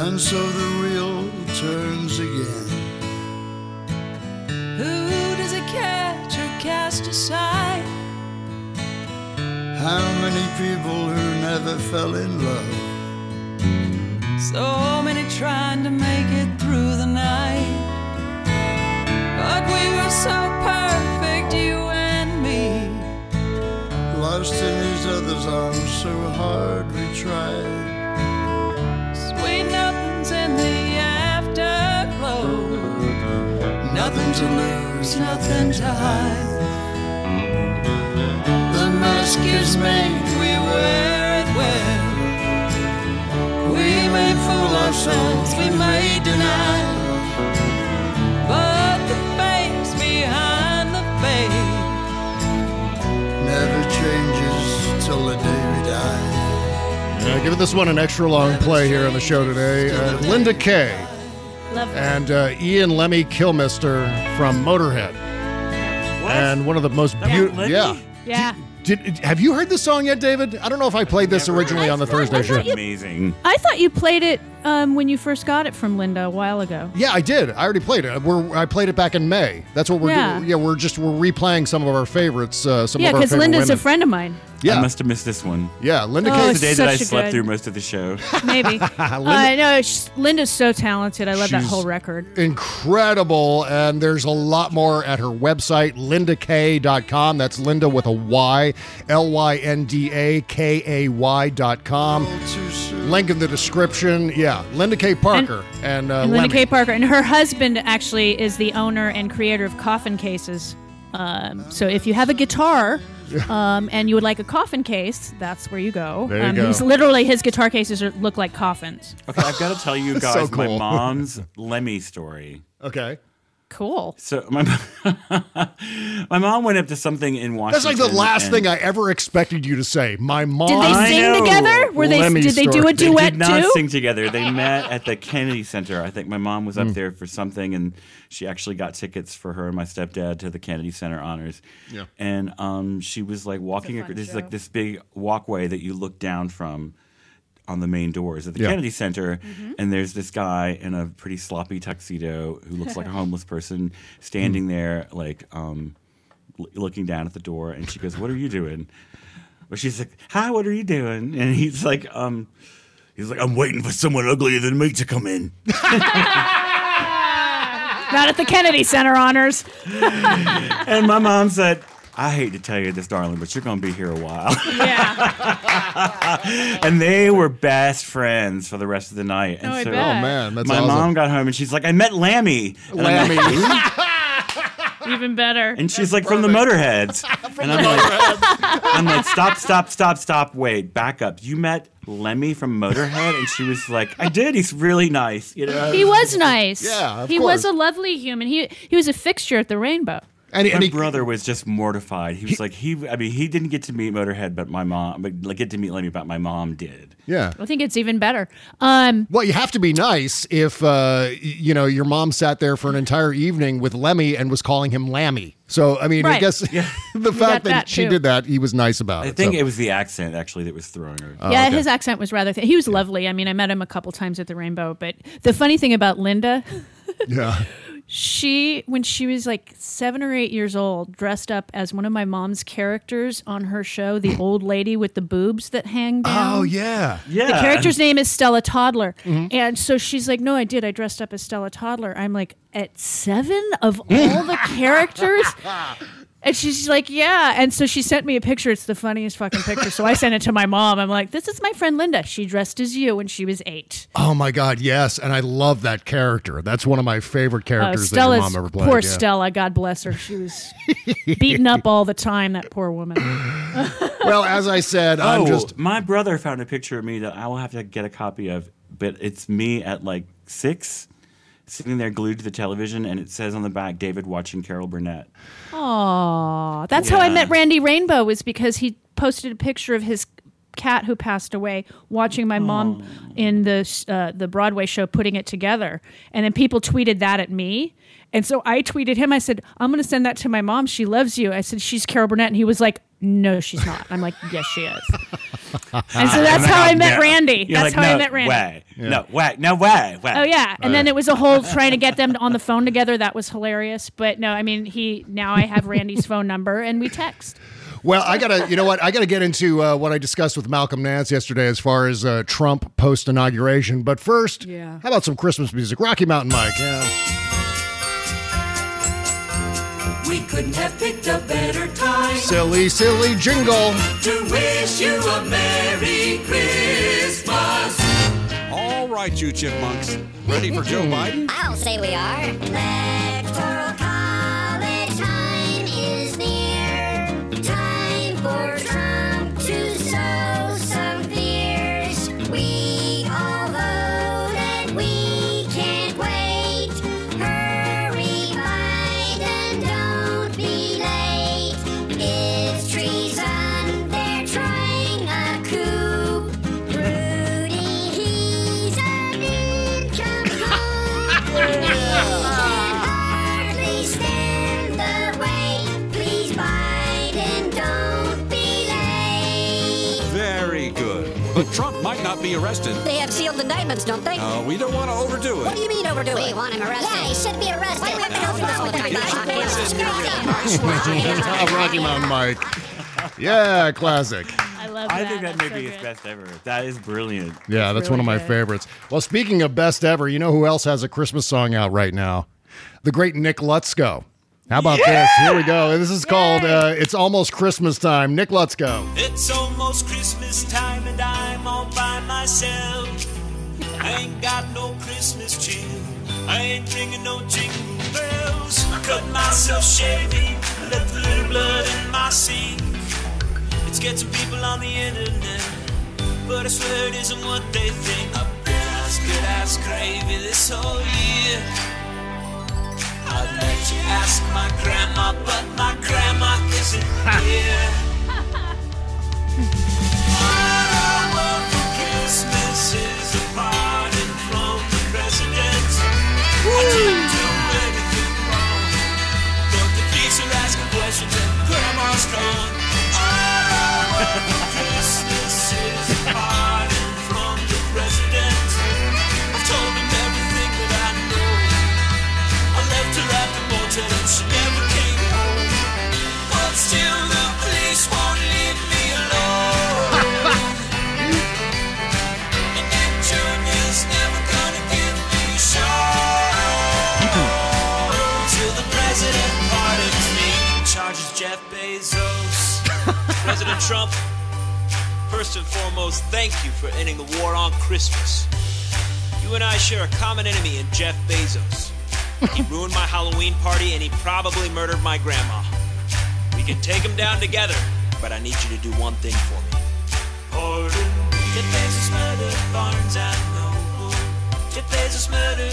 And so the wheel turns again. How many people who never fell in love? So many trying to make it through the night. But we were so perfect, you and me. Lost in each other's arms, so hard we tried. Sweet nothings in the afterglow. Nothing to lose, nothing to hide. The mask is made, we wear it well. We may fool ourselves, we may deny. But the face behind the face. Never changes till the day we die. Uh, giving this one an extra long play here on the show today. Uh, Lynda Kay Love her. and uh, Ian Lemmy Kilmister from Motorhead. And one of the most beautiful. Yeah. Yeah. Did, have you heard this song yet, David? I don't know if I played this originally on the Thursday show. Amazing. I thought you played it um, when you first got it from Lynda a while ago. Yeah, I did. I already played it. We're, I played it back in May. That's what we're Yeah. doing. Yeah, we're just we're replaying some of our favorites. Uh, some yeah, of our because favorite Lynda's a women. friend of mine. Yeah. I must have missed this one. Yeah, Lynda Oh, Kay. It's the day that I such a slept good- through most of the show. Maybe. uh, no, sh- Lynda's so talented. I love that She's- whole record. incredible and there's a lot more at her website lindak.com that's linda with a y l-y-n-d-a-k-a-y dot com link in the description yeah linda k parker and, uh, and Lynda Lemmy. K. Parker. And her husband actually is the owner and creator of Coffin Cases. Um, so if you have a guitar um, and you would like a coffin case, that's where you go. There you um, go. He's literally his guitar cases are, look like coffins. Okay, I've got to tell you guys So my cool. mom's Lemmy story. okay Cool. So my my mom went up to something in Washington. that's like the last thing i ever expected you to say my mom Did they sing together? Were they? Lemmy did they do story. a They duet did not too? sing together. They met at the Kennedy Center. I think my mom was up Mm. there for something, and she actually got tickets for her and my stepdad to the Kennedy Center honors. Yeah. And um, she was like walking. fun There's show. like this big walkway that you look down from on the main doors of the Yeah. Kennedy Center, Mm-hmm. and there's this guy in a pretty sloppy tuxedo who looks like a homeless person standing Mm. there, like um, l- looking down at the door, and she goes, "What are you doing?" Well, she's like, "Hi, what are you doing?" And he's like, "Um." He's like, I'm waiting for someone uglier than me to come in. Not at the Kennedy Center honors. and my mom said, I hate to tell you this, darling, but you're going to be here a while. Yeah. and they were best friends for the rest of the night. And Oh, I so bet. oh man that's my awesome. mom got home and she's like, I met Lammy. And Lammy. like, Even better. And she's like, from the Motorheads. and I'm like, I'm like, stop, stop, stop, stop, wait, back up. You met Lemmy from Motorhead? And she was like, I did. He's really nice. You know? He was nice. Yeah, of he was a lovely human. He he was a fixture at the Rainbow. And, My and he, brother was just mortified. He was like, he. I mean, he didn't get to meet Motorhead, but my mom, but like get to meet Lemmy, but my mom did. yeah I think it's even better. Um, Well, you have to be nice if uh, you know your mom sat there for an entire evening with Lemmy and was calling him Lammy. So I mean, I Right. guess the fact that, that, she too. did that, he was nice about I it. I think so. it was the accent actually that was throwing her. yeah, okay. his accent was rather. Th- he was lovely. I mean, I met him a couple times at the Rainbow. But the funny thing about Linda, yeah. She when she was like seven or eight years old, dressed up as one of my mom's characters on her show, the old lady with the boobs that hang oh, down. Oh yeah. yeah, The character's name is Stella Toddler. Mm-hmm. And so she's like, No, I did. I dressed up as Stella Toddler. I'm like, At seven of all the characters? And she's like, Yeah. And so she sent me a picture. It's the funniest fucking picture. So I sent it to my mom. I'm like, This is my friend Linda. She dressed as you when she was eight. Oh my God, yes, and I love that character. That's one of my favorite Uh, characters that your mom ever played. poor yeah. Stella, God bless her. She was beaten up all the time, that poor woman. Well, as I said, I'm oh, just my brother found a picture of me that I will have to get a copy of, but it's me at like six, sitting there glued to the television, and it says on the back, David watching Carol Burnett. Aw, that's how I met Randy Rainbow. Was because he posted a picture of his cat who passed away, watching my mom in the uh, the Broadway show putting it together, and then people tweeted that at me. And so I tweeted him. I said, "I'm going to send that to my mom. She loves you." I said, "She's Carol Burnett," and he was like, "No, she's not." I'm like, "Yes, she is." and so that's how I met No. Randy. You're That's like, how I met Randy. Way. No way. No way. way. Oh yeah, and then it was a whole trying to get them on the phone together. That was hilarious. But no, I mean he now I have Randy's phone number and we text. Well, I gotta, you know what? I gotta get into uh, what I discussed with Malcolm Nance yesterday as far as uh, Trump post inauguration. But first, Yeah. how about some Christmas music? Rocky Mountain Mike. Yeah. We couldn't have picked a better time Silly, silly jingle. to wish you a Merry Christmas. All right, you chipmunks. Ready for Joe Biden? I'll say we are. But Trump might not be arrested. They have sealed indictments, don't they? Uh, we don't want to overdo it. What do you mean overdo it? We want him arrested. Yeah, he should be arrested. Why do we have to go through this whole thing? Rocky Mountain Mike. Yeah, classic. I love that. I think that That's may so be his best ever. That is brilliant. Yeah, that's one of my favorites. Well, speaking of best ever, you know who else has a Christmas song out right now? The great Nick Lutsko. How about this? Here we go. This is called uh, It's Almost Christmas Time. Nick Lutsko. It's almost Christmas time and I'm all by myself. I ain't got no Christmas cheer. I ain't ringing no jingle bells. I cut myself shaving, left a little blood in my sink. It's getting people on the internet, but I swear it isn't what they think. I've been as good as gravy this whole year. I'd let you ask my grandma, but my grandma isn't here. President Trump, first and foremost, thank you for ending the war on Christmas. You and I share a common enemy in Jeff Bezos. He ruined my Halloween party and he probably murdered my grandma. We can take him down together, but I need you to do one thing for me. Pardon. Jeff Bezos murdered Barnes and Noble. Jeff Bezos murdered.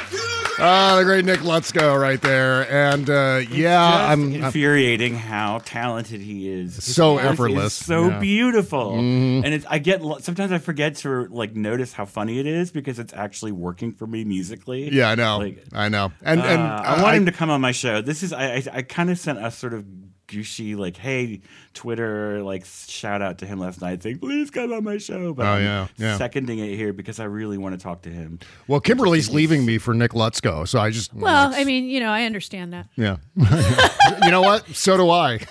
Ah, the great Nick Lutsko right there. And uh, yeah, I'm, I'm infuriating how talented he is. His So effortless, so yeah. beautiful. Mhm. And it's, I get sometimes I forget to like notice how funny it is because it's actually working for me musically. yeah, I know, Like, I know, and and uh, I want him to come on my show. This is I I, I kind of sent a sort of gooshy like hey Twitter like shout out to him last night saying please come on my show. But Oh, I'm yeah, yeah. seconding it here because I really want to talk to him. Well, Kimberly's leaving me for Nick Lutsko, so I just Well, I mean, you know, I understand that. yeah. you know what? So do I.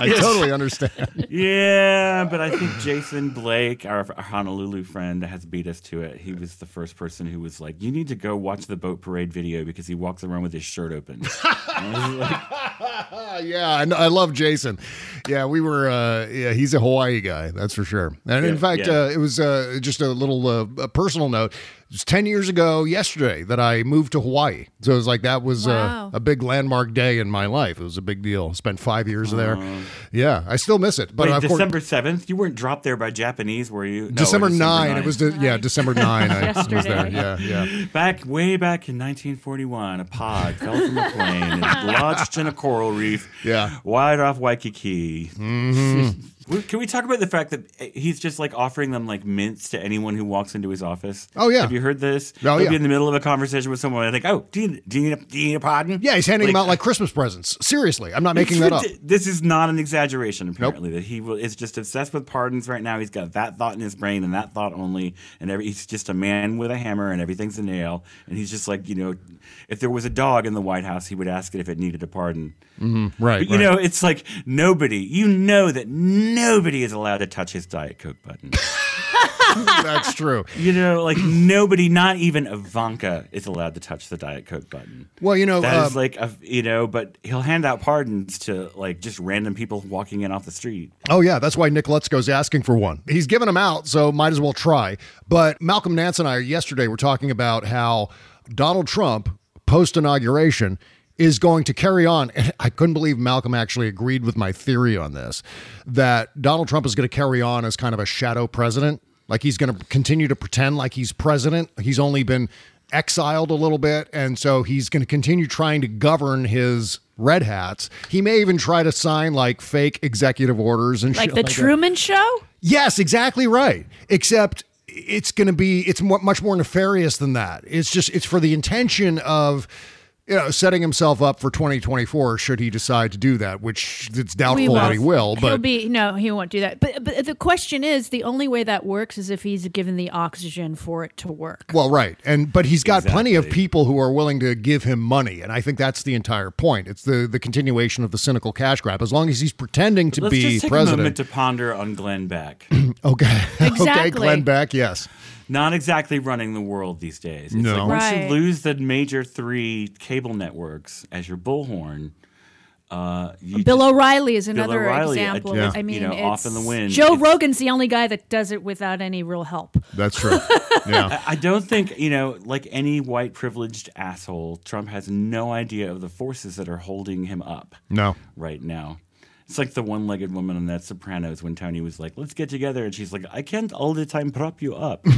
I Yes. totally understand. yeah, but I think Jason Blake, our, our Honolulu friend, has beat us to it. He was the first person who was like, "You need to go watch the boat parade video because he walks around with his shirt open." yeah, I, know- I love Jason. Yeah, we were. Uh, yeah, he's a Hawaii guy, that's for sure. And in fact, yeah. uh, it was uh, just a little uh, a personal note. It was ten years ago yesterday that I moved to Hawaii. So it was like that was Wow. uh, a big landmark day in my life. It was a big deal. Spent five years there. Yeah, I still miss it. But Wait, of course, December seventh, you weren't dropped there by Japanese, were you? No, or December nine. It was de- yeah, December nine. I was there. Yeah, yeah. Back way back in 1941, a pod fell from a plane and lodged in a coral reef. Yeah. wide off Waikiki. Mhm. Can we talk about the fact that he's just like offering them like mints to anyone who walks into his office? Oh, yeah. Have you heard this? Oh, He'll yeah. be in the middle of a conversation with someone and think, "Oh, do you, do you, need, a, do you need a pardon?" Yeah, he's handing them out like Christmas presents. Seriously, I'm not making that up. This is not an exaggeration. Apparently, that he will, is just obsessed with pardons right now. He's got that thought in his brain and that thought only, and every, he's just a man with a hammer and everything's a nail. And he's just like, you know, if there was a dog in the White House, he would ask it if it needed a pardon. Mhm, right, But you right. know, it's like nobody. You know that nobody is allowed to touch his Diet Coke button. That's true. You know, like nobody, not even Ivanka, is allowed to touch the Diet Coke button. Well, you know, That is uh, like a, you know, but he'll hand out pardons to like just random people walking in off the street. Oh yeah, that's why Nick Lutsko's asking for one. He's giving them out, so might as well try. But Malcolm Nance and I yesterday were talking about how Donald Trump post inauguration is going to carry on. And I couldn't believe Malcolm actually agreed with my theory on this that Donald Trump is going to carry on as kind of a shadow president. Like he's going to continue to pretend like he's president. He's only been exiled a little bit. And so he's going to continue trying to govern his red hats. He may even try to sign like fake executive orders and Like the that. Truman Show? Yes, exactly right. Except it's going to be it's much more nefarious than that. It's just it's for the intention of you know setting himself up for 2024 should he decide to do that, which it's doubtful that he will. He'll But be no, he won't do that. But but the question is, the only way that works is if he's given the oxygen for it to work. well, right, and but he's got plenty of people who are willing to give him money, and I think that's the entire point. It's the the continuation of the cynical cash grab. As long as he's pretending to Let's be just take a moment to ponder on Glenn Beck. okay, okay, Exactly. Glenn Beck, yes. Not exactly running the world these days. It's No. like once Right. you lose the major three cable networks as your bullhorn, uh, you Bill just- O'Reilly is Bill another O'Reilly, uh, example. just, I mean, you know, off it's- in the wind. Joe It's- Rogan's the only guy that does it without any real help. That's true. Yeah. I I don't think, you know, like any white privileged asshole, Trump has no idea of the forces that are holding him up No. right now. It's like the one legged woman on that Sopranos when Tony was like, let's get together. And she's like, I can't all the time prop you up.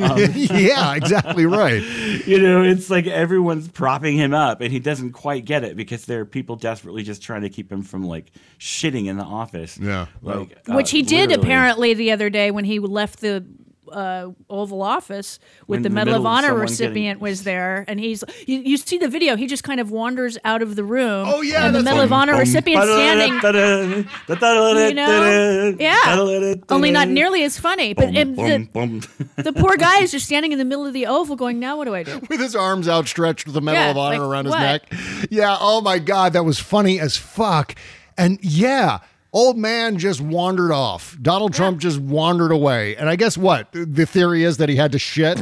Um, yeah, exactly right. you know, it's like everyone's propping him up and he doesn't quite get it because there are people desperately just trying to keep him from like shitting in the office. Yeah. Like, Which uh, he did literally. apparently the other day when he left the uh, Oval Office with When the the Medal of Honor someone recipient was there, and he's you, you see the video. He just kind of wanders out of the room. Oh yeah, and the Medal of. Honor recipient standing. You know, yeah, only not nearly as funny. But the, the poor guy is just standing in the middle of the oval, going, "Now what do I do?" with his arms outstretched with the Medal Yeah, of Honor like, around his what? neck. Yeah, oh my God, that was funny as fuck. And yeah, old man just wandered off. Donald Trump just wandered away. And I guess what? The theory is that he had to shit.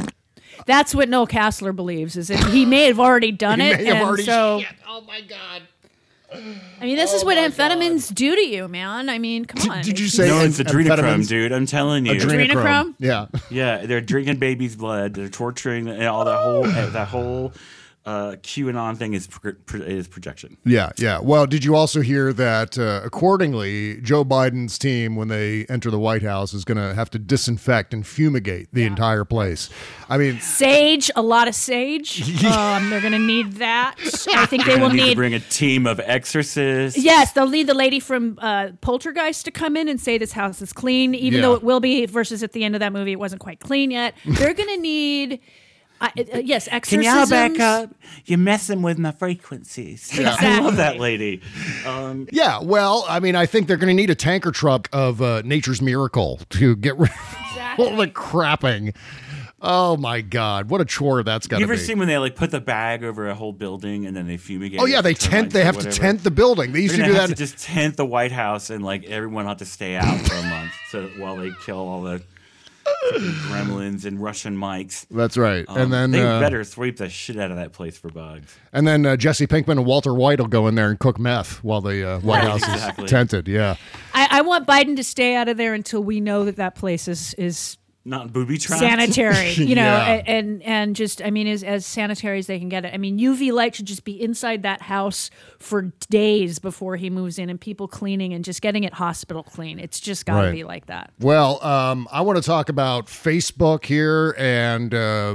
That's what Noel Casler believes is that he may have already done He it, may have and already so. Oh my God. I mean, this is oh, what amphetamines do to you, man. I mean, come on. did you say No, it's adrenochrome, amphetamines? dude. I'm telling you. Adrenochrome? Yeah. Yeah, they're drinking baby's blood. They're torturing and all that whole that whole uh, QAnon thing is pro- pro- is projection. Yeah, yeah. Well, did you also hear that uh, accordingly, Joe Biden's team, when they enter the White House, is going to have to disinfect and fumigate the entire place? I mean, Sage, a lot of sage. um, they're going to need that. I think they will gonna need to bring a team of exorcists. Yes, they'll need the lady from uh, Poltergeist to come in and say this house is clean, even Yeah. though it will be. Versus at the end of that movie, it wasn't quite clean yet. They're going to need. Uh, uh, yes, Can exorcisms. y'all back up? You're messing with my frequencies. I Exactly. love that lady. Um, yeah, well, I mean, I think they're going to need a tanker truck of uh, Nature's Miracle to get rid of all the crapping. Oh my God, what a chore that's got you to ever be. seen when they like put the bag over a whole building and then they fumigate? oh yeah, they tent. They or have to tent the building. They used They're to do gonna that. to just tent the White House and like everyone have to stay out for a month so while they kill all the gremlins and Russian mics. That's right. Um, and then they uh, better sweep the shit out of that place for bugs. and then uh, Jesse Pinkman and Walter White will go in there and cook meth while the uh, White Right, House exactly. is tented. Yeah. I, I want Biden to stay out of there until we know that that place is is Not booby trapped. sanitary. You know, Yeah. and and just I mean as as sanitary as they can get it. I mean UV light should just be inside that house for days before he moves in, and people cleaning and just getting it hospital clean. It's just got to Right. be like that. Well, um, I want to talk about Facebook here and uh, uh,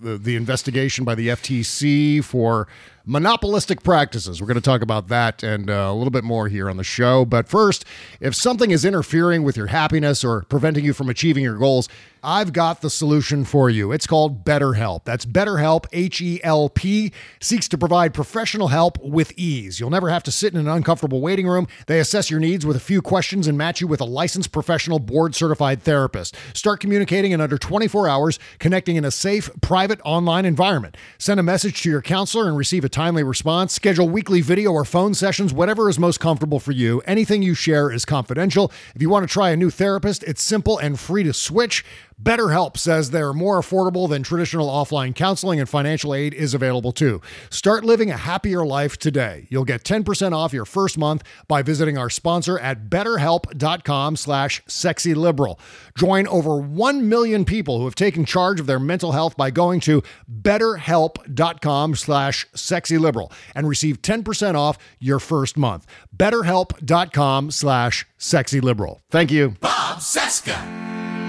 the, the investigation by the FTC for monopolistic practices. We're going to talk about that and uh, a little bit more here on the show. But first, if something is interfering with your happiness or preventing you from achieving your goals, I've got the solution for you. It's called BetterHelp. That's BetterHelp, H E L P, seeks to provide professional help with ease. You'll never have to sit in an uncomfortable waiting room. They assess your needs with a few questions and match you with a licensed professional board certified therapist. Start communicating in under 24 hours, connecting in a safe, private online environment. Send a message to your counselor and receive a timely response. Schedule weekly video or phone sessions, whatever is most comfortable for you. Anything you share is confidential. If you want to try a new therapist, it's simple and free to switch. BetterHelp says they're more affordable than traditional offline counseling and financial aid is available too. Start living a happier life today. You'll get 10% off your first month by visiting our sponsor at betterhelp.com slash sexyliberal. Join over 1 million people who have taken charge of their mental health by going to betterhelp.com slash sexyliberal and receive 10% off your first month. betterhelp.com slash sexyliberal. Thank you. Bob Cesca.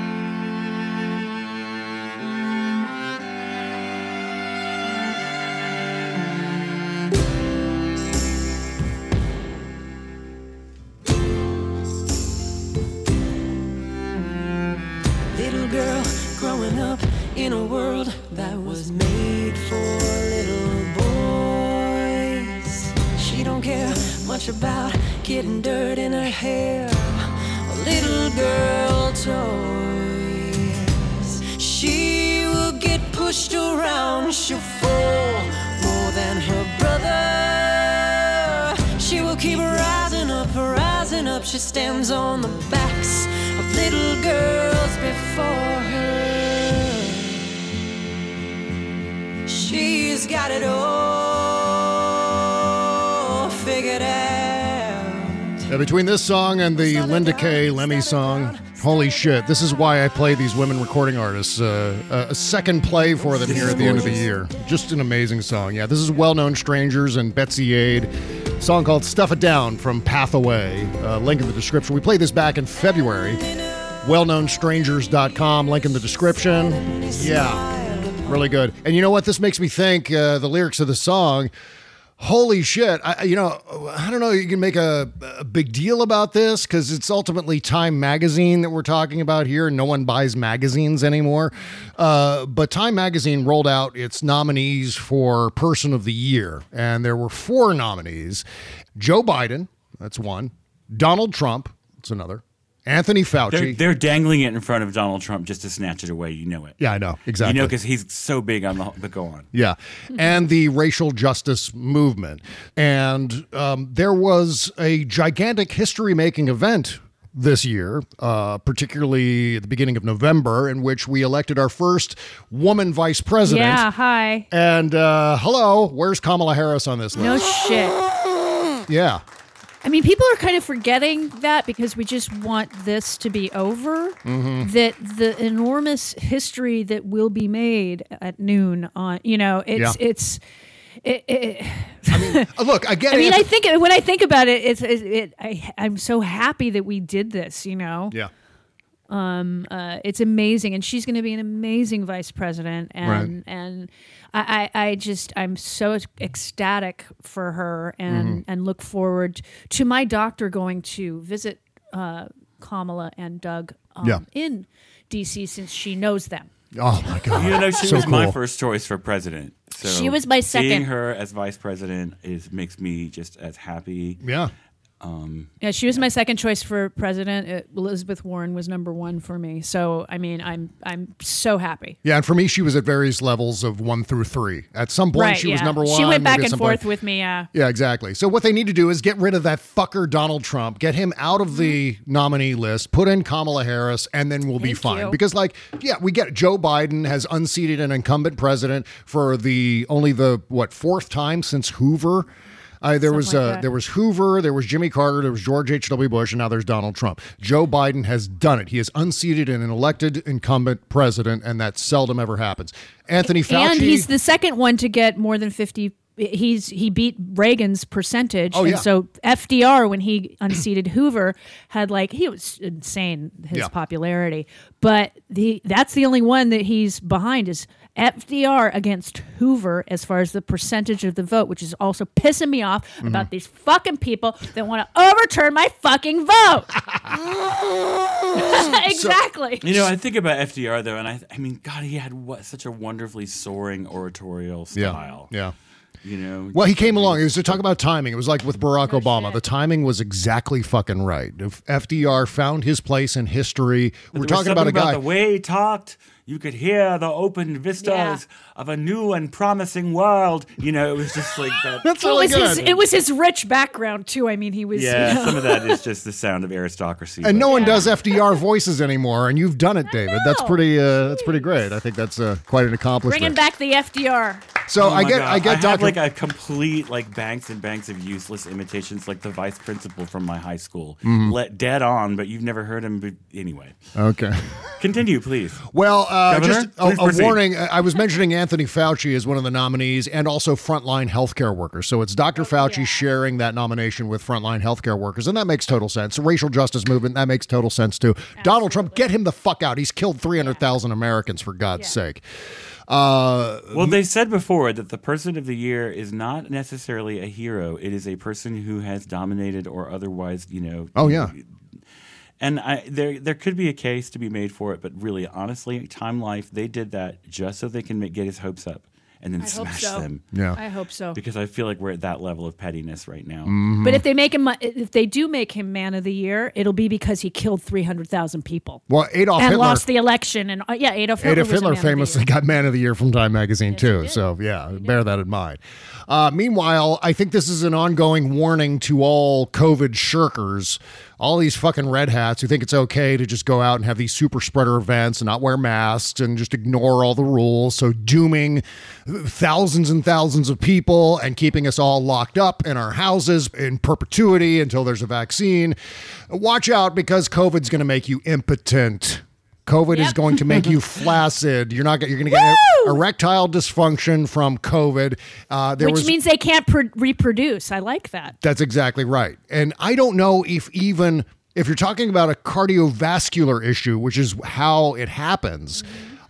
Little girl growing up in a world that was made for little boys. She don't care much about getting dirt in her hair little girl toys. She will get pushed around, she'll fall more than her brother. She will keep rising up, rising up. She stands on the backs of little girls before her. She's got it all figured out. Yeah, between this song and the Lynda Kay Lemmy song, holy shit, this is why I play these women recording artists. Uh, a- a second play for them here at the end of the year. Just an amazing song. Yeah, this is Well Known Strangers and Betsy Aid. Song called Stuff It Down from Pathaway. Uh, link in the description. We played this back in February. WellKnownStrangers.com. Link in the description. Yeah, really good. And you know what? This makes me think uh, the lyrics of the song holy shit I, you know i don't know you can make a, a big deal about this because it's ultimately time magazine that we're talking about here no one buys magazines anymore uh, but time magazine rolled out its nominees for person of the year and there were four nominees joe biden that's one donald trump that's another anthony fauci They're, they're dangling it in front of Donald Trump just to snatch it away. You know it. yeah i know exactly You know because he's so big on the. But go on. Yeah. And the racial justice movement. And um, there was a gigantic history making event this year, uh, particularly at the beginning of November, in which we elected our first woman vice president. Yeah, hi. And uh, hello, where's Kamala Harris on this list? No shit. Yeah. I mean, people are kind of forgetting that because we just want this to be over. Mhm. That the enormous history that will be made at noon on, you know, it's Yeah. it's. It, it, Uh, Look, I get I mean. I think when I think about it, it's it, it, I, I'm so happy that we did this. You know, Yeah. Um, uh, it's amazing, and she's going to be an amazing vice president, and and I, I, I just I'm so ecstatic for her, and Mhm. and look forward to my doctor going to visit uh, Kamala and Doug um, Yeah. in D.C. since she knows them. Oh my god! You know, she So was my first choice for president. So She was my second. Seeing her as vice president is makes me just as happy. Yeah. Um, Yeah, she was my second choice for president. Uh, Elizabeth Warren was number one for me. So I mean, I'm I'm so happy. Yeah, and for me, she was at various levels of one through three. At some point, right? she was number one. She went back and forth point- with me. Yeah. Yeah, exactly. So what they need to do is get rid of that fucker Donald Trump, get him out of the nominee list, put in Kamala Harris, and then we'll be Mm-hmm. Fine. you. Because like, yeah, we get Joe Biden has unseated an incumbent president for the only the what fourth time since Hoover. Uh, there was like uh, there was Hoover, there was Jimmy Carter, there was George H. W. Bush, and now there's Donald Trump. Joe Biden has done it. He has unseated an elected incumbent president, and that seldom ever happens. Anthony Fauci, And he's the second one to get more than 50 he's he beat Reagan's percentage Oh, and yeah. so FDR when he unseated Hoover had like he was insane his Yeah. popularity but the that's the only one that he's behind is FDR against Hoover as far as the percentage of the vote which is also pissing me off Mm-hmm. about these fucking people that want to overturn my fucking vote exactly You know, I think about FDR though, and I, I mean, God, he had what such a wonderfully soaring oratorial style. yeah, style. yeah. You know, Well, he came along. It was to talk about timing. It was like with Barack Obama. The timing was exactly fucking right. If FDR found his place in history, But we're talking about a something guy. the way he talked. You could hear the open vistas Yeah. Of a new and promising world. You know, it was just like that. That's it was his it was his rich background too I mean he was yeah, you know. some of that is just the sound of aristocracy. and no but- one does FDR voices anymore, and you've done it, David. That's pretty. Uh, that's pretty great. I think that's uh, quite an accomplishment. bringing back the FDR so Oh I my get, I get, had Doctor. like a complete like banks and banks of useless imitations, like the vice principal from my high school, Mhm. let dead on, but you've never heard him. But anyway, okay. continue, please. Well, uh, Governor, just a, a warning. uh, I was mentioning Anthony Fauci is one of the nominees and also frontline healthcare workers. So it's Dr. Fauci sharing that nomination with frontline healthcare workers. And that makes total sense. Racial justice movement, that makes total sense too. Donald Trump, get him the fuck out. He's killed 300,000 Americans, for God's sake. Uh, Well, they said before that the person of the year is not necessarily a hero. It is a person who has dominated or otherwise, you know. Oh, yeah. And I, there, there could be a case to be made for it, but really, honestly, Time Life, they did that just so they can make, get his hopes up and then I smash so. them. Yeah. I hope so. Because I feel like we're at that level of pettiness right now. Mm-hmm. But if they make him, if they do make him man of the year, it'll be because he killed three hundred thousand people well, Adolf and Hitler. lost the election. And uh, yeah, Adolf Hitler, Adolf was Hitler man of the famously year. got Man of the Year from Time Magazine too. So yeah, bear that in mind. Uh, meanwhile, I think this is an ongoing warning to all COVID shirkers, all these fucking red hats who think it's okay to just go out and have these super spreader events and not wear masks and just ignore all the rules. So dooming thousands and thousands of people and keeping us all locked up in our houses in perpetuity until there's a vaccine. Watch out because COVID's going to make you impotent. COVID is going to make you flaccid. You're not. You're going to get erectile dysfunction from COVID. Uh, there which was, means they can't pr- reproduce. I like that. that's exactly right. And I don't know if even if you're talking about a cardiovascular issue, which is how it happens.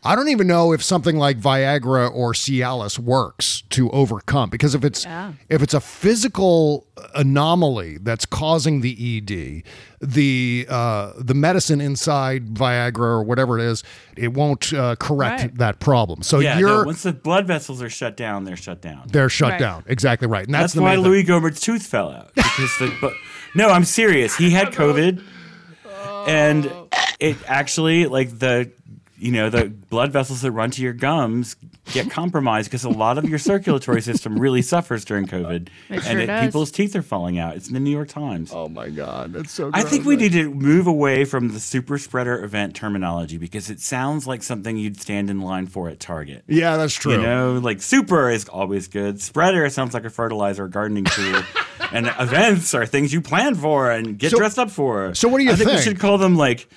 I don't even know if something like Viagra or Cialis works to overcome because if it's Yeah. if it's a physical anomaly that's causing the ED, the uh, the medicine inside Viagra or whatever it is, it won't uh, correct Right. that problem. So yeah, you're no, once the blood vessels are shut down, they're shut down. they're shut Right. down. Exactly right. And that's, That's, the why. Louis Gohmert's tooth fell out because the. But, no, I'm serious. He had COVID, and it actually like the. You know the blood vessels that run to your gums get compromised because a lot of your circulatory system really suffers during COVID, It sure and it, does. people's teeth are falling out. It's in the New York Times. Oh my God, that's so. I think we need to move away from the super spreader event terminology because it sounds like something you'd stand in line for at Target. Yeah, that's true. You know, like super is always good. Spreader sounds like a fertilizer or gardening tool. and events are things you plan for and get So- dressed up for. so what do you I think? think? we should call them like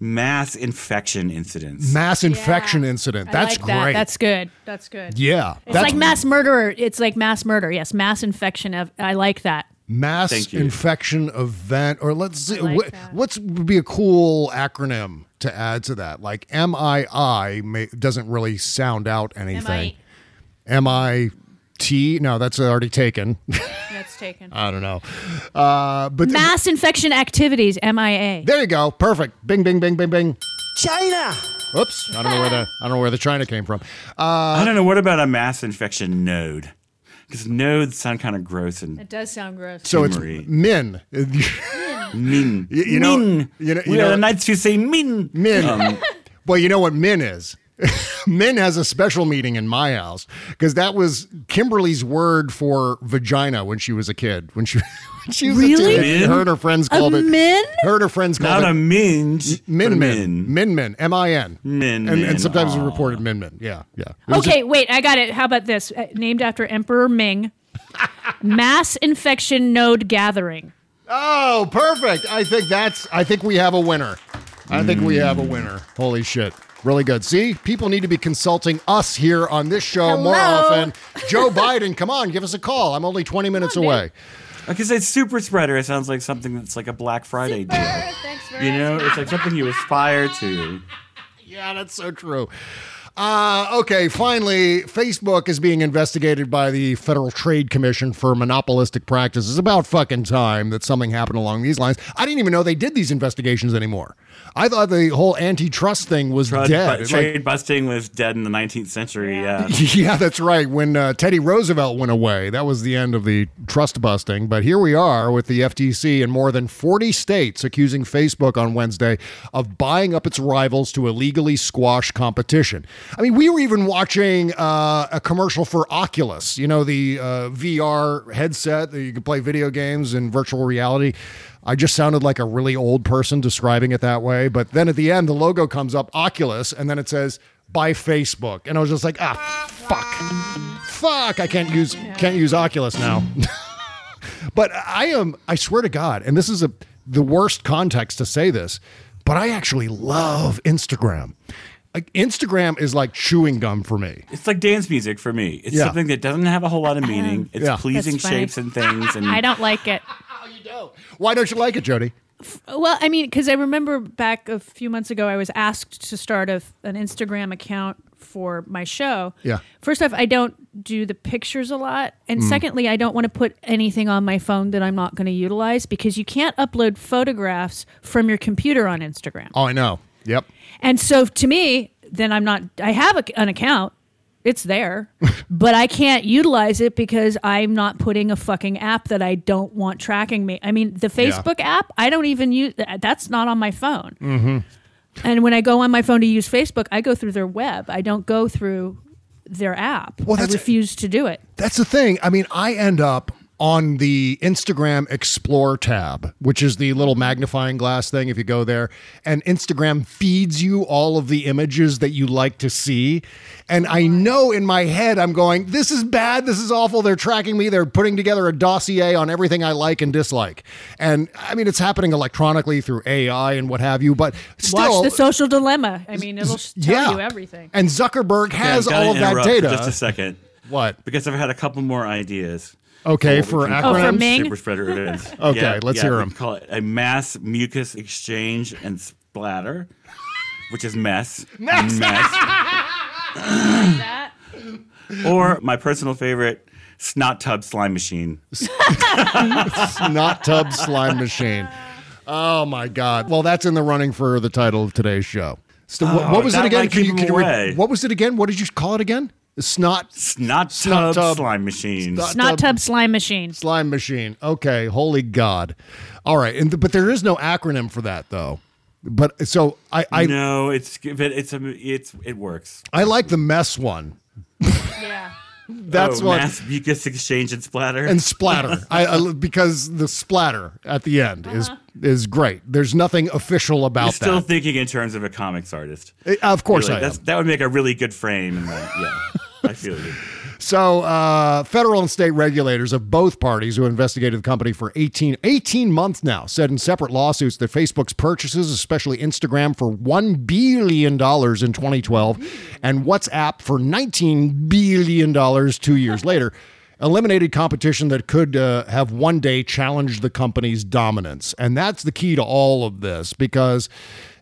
mass infection incidents. mass infection incident. That's like that. great. That's good. That's good. Yeah, It's that's like mass murder. It's like mass murder. Yes, mass infection. Of, I like that. mass infection event, or let's see, like what, what's would be a cool acronym to add to that? Like MII may, doesn't really sound out anything. MIT, no, that's already taken. That's taken. I don't know, uh, but Mass infection activities. MIA. there you go, perfect. Bing, bing, bing, bing, bing. China. Oops, I don't know where the I don't know where the China came from. Uh, I don't know. What about a mass infection node? Because nodes sound kind of gross and It does sound gross. So it's Humor-y. min. min. You, you know, Min. you know, you we know are the knights who say min. Min. Um, well, you know what min is? min has a special meaning in my house because that was Kimberly's word for vagina when she was a kid. When she, when she was Really? a kid, Min? her and her friends A called it. min? Her and her friends called not it a minge. min but min min min m i n Min, and, min. and sometimes we Aw. reported min min. Yeah, yeah. It was Okay, wait, I got it. How about this? Uh, named after Emperor Ming. Mass infection node gathering. Oh, perfect. I think that's I think we have a winner. I think we have a winner. Holy shit. Really good. See, people need to be consulting us here on this show more often. Joe Biden, come on, give us a call. I'm only 20 minutes away. Because it's super spreader. It sounds like something that's like a Black Friday deal. Thanks for You know, it's like something you aspire to. Yeah, that's so true. Uh, okay, finally, Facebook is being investigated by the Federal Trade Commission for monopolistic practices. It's about fucking time that something happened along these lines. I didn't even know they did these investigations anymore. I thought the whole antitrust thing was Trade, dead. but It's like- trade busting was dead in the 19th century. Yeah. yeah, that's right. When uh, Teddy Roosevelt went away, that was the end of the trust busting. But here we are with the FTC in more than 40 states accusing Facebook on Wednesday of buying up its rivals to illegally squash competition. I mean, we were even watching uh, a commercial for Oculus, you know, the uh, VR headset that you can play video games in virtual reality. I just sounded like a really old person describing it that way. But then at the end, the logo comes up Oculus, and then it says by Facebook, and I was just like, ah, fuck, fuck, I can't use can't use Oculus now. but I am, I swear to God, and this is a the worst context to say this, but I actually love Instagram. Like, Instagram is like chewing gum for me. It's like dance music for me. It's Yeah. something that doesn't have a whole lot of meaning. It's Yeah. pleasing shapes and things. And I don't like it. Why don't you like it, Jody? Well, I mean, because I remember back a few months ago, I was asked to start a, an Instagram account for my show. Yeah. First off, I don't do the pictures a lot. And Mm. secondly, I don't want to put anything on my phone that I'm not going to utilize because you can't upload photographs from your computer on Instagram. Oh, I know. Yep. And so to me, then I'm not, I have a, an account. It's there, but I can't utilize it because I'm not putting a fucking app that I don't want tracking me. I mean, the Yeah. Facebook app, I don't even use that's not on my phone. Mm-hmm. And when I go on my phone to use Facebook, I go through their web. I don't go through their app. Well, I refuse to do it. That's the thing. I mean, I end up on the Instagram Explore tab, which is the little magnifying glass thing if you go there, and Instagram feeds you all of the images that you like to see. And I know in my head, I'm going, this is bad. This is awful. They're tracking me. They're putting together a dossier on everything I like and dislike. And I mean, it's happening electronically through AI and what have you, but still. Watch the social dilemma. I mean, it'll tell yeah. you everything. And Zuckerberg has I've all of that data. Just a second. What? Because I've had a couple more ideas. Okay, what oh, for acronyms? Oh, for Ming? Super spreader events. Okay, Yeah, let's yeah, hear them. Call it a mass mucus exchange and splatter, which is mess. Mess. mess. or my personal favorite, snot tub slime machine. Snot tub slime machine. Oh my God! Well, that's in the running for the title of today's show. So, what, Oh, what was it again? Can you, can you re- what was it again? What did you call it again? Snot snot snot tub slime machine. Snot Snot tub slime machine. slime machine. Okay, holy God! All right, and th- but there is no acronym for that though. But so I I no, it's but it's a it's it works. I like the mess one. Yeah. That's oh, what mass mucus exchange and splatter and splatter. I, I because the splatter at the end is is great. There's nothing official about You're still that. thinking in terms of a comics artist. Eh, of course Really, I am. That would make a really good frame. And that, yeah, I feel you. So, uh, federal and state regulators of both parties who investigated the company for 18, 18 months now said in separate lawsuits that Facebook's purchases, especially Instagram, for $1 billion in 2012 and WhatsApp for $19 billion two years later eliminated competition that could uh, have one day challenged the company's dominance. And that's the key to all of this because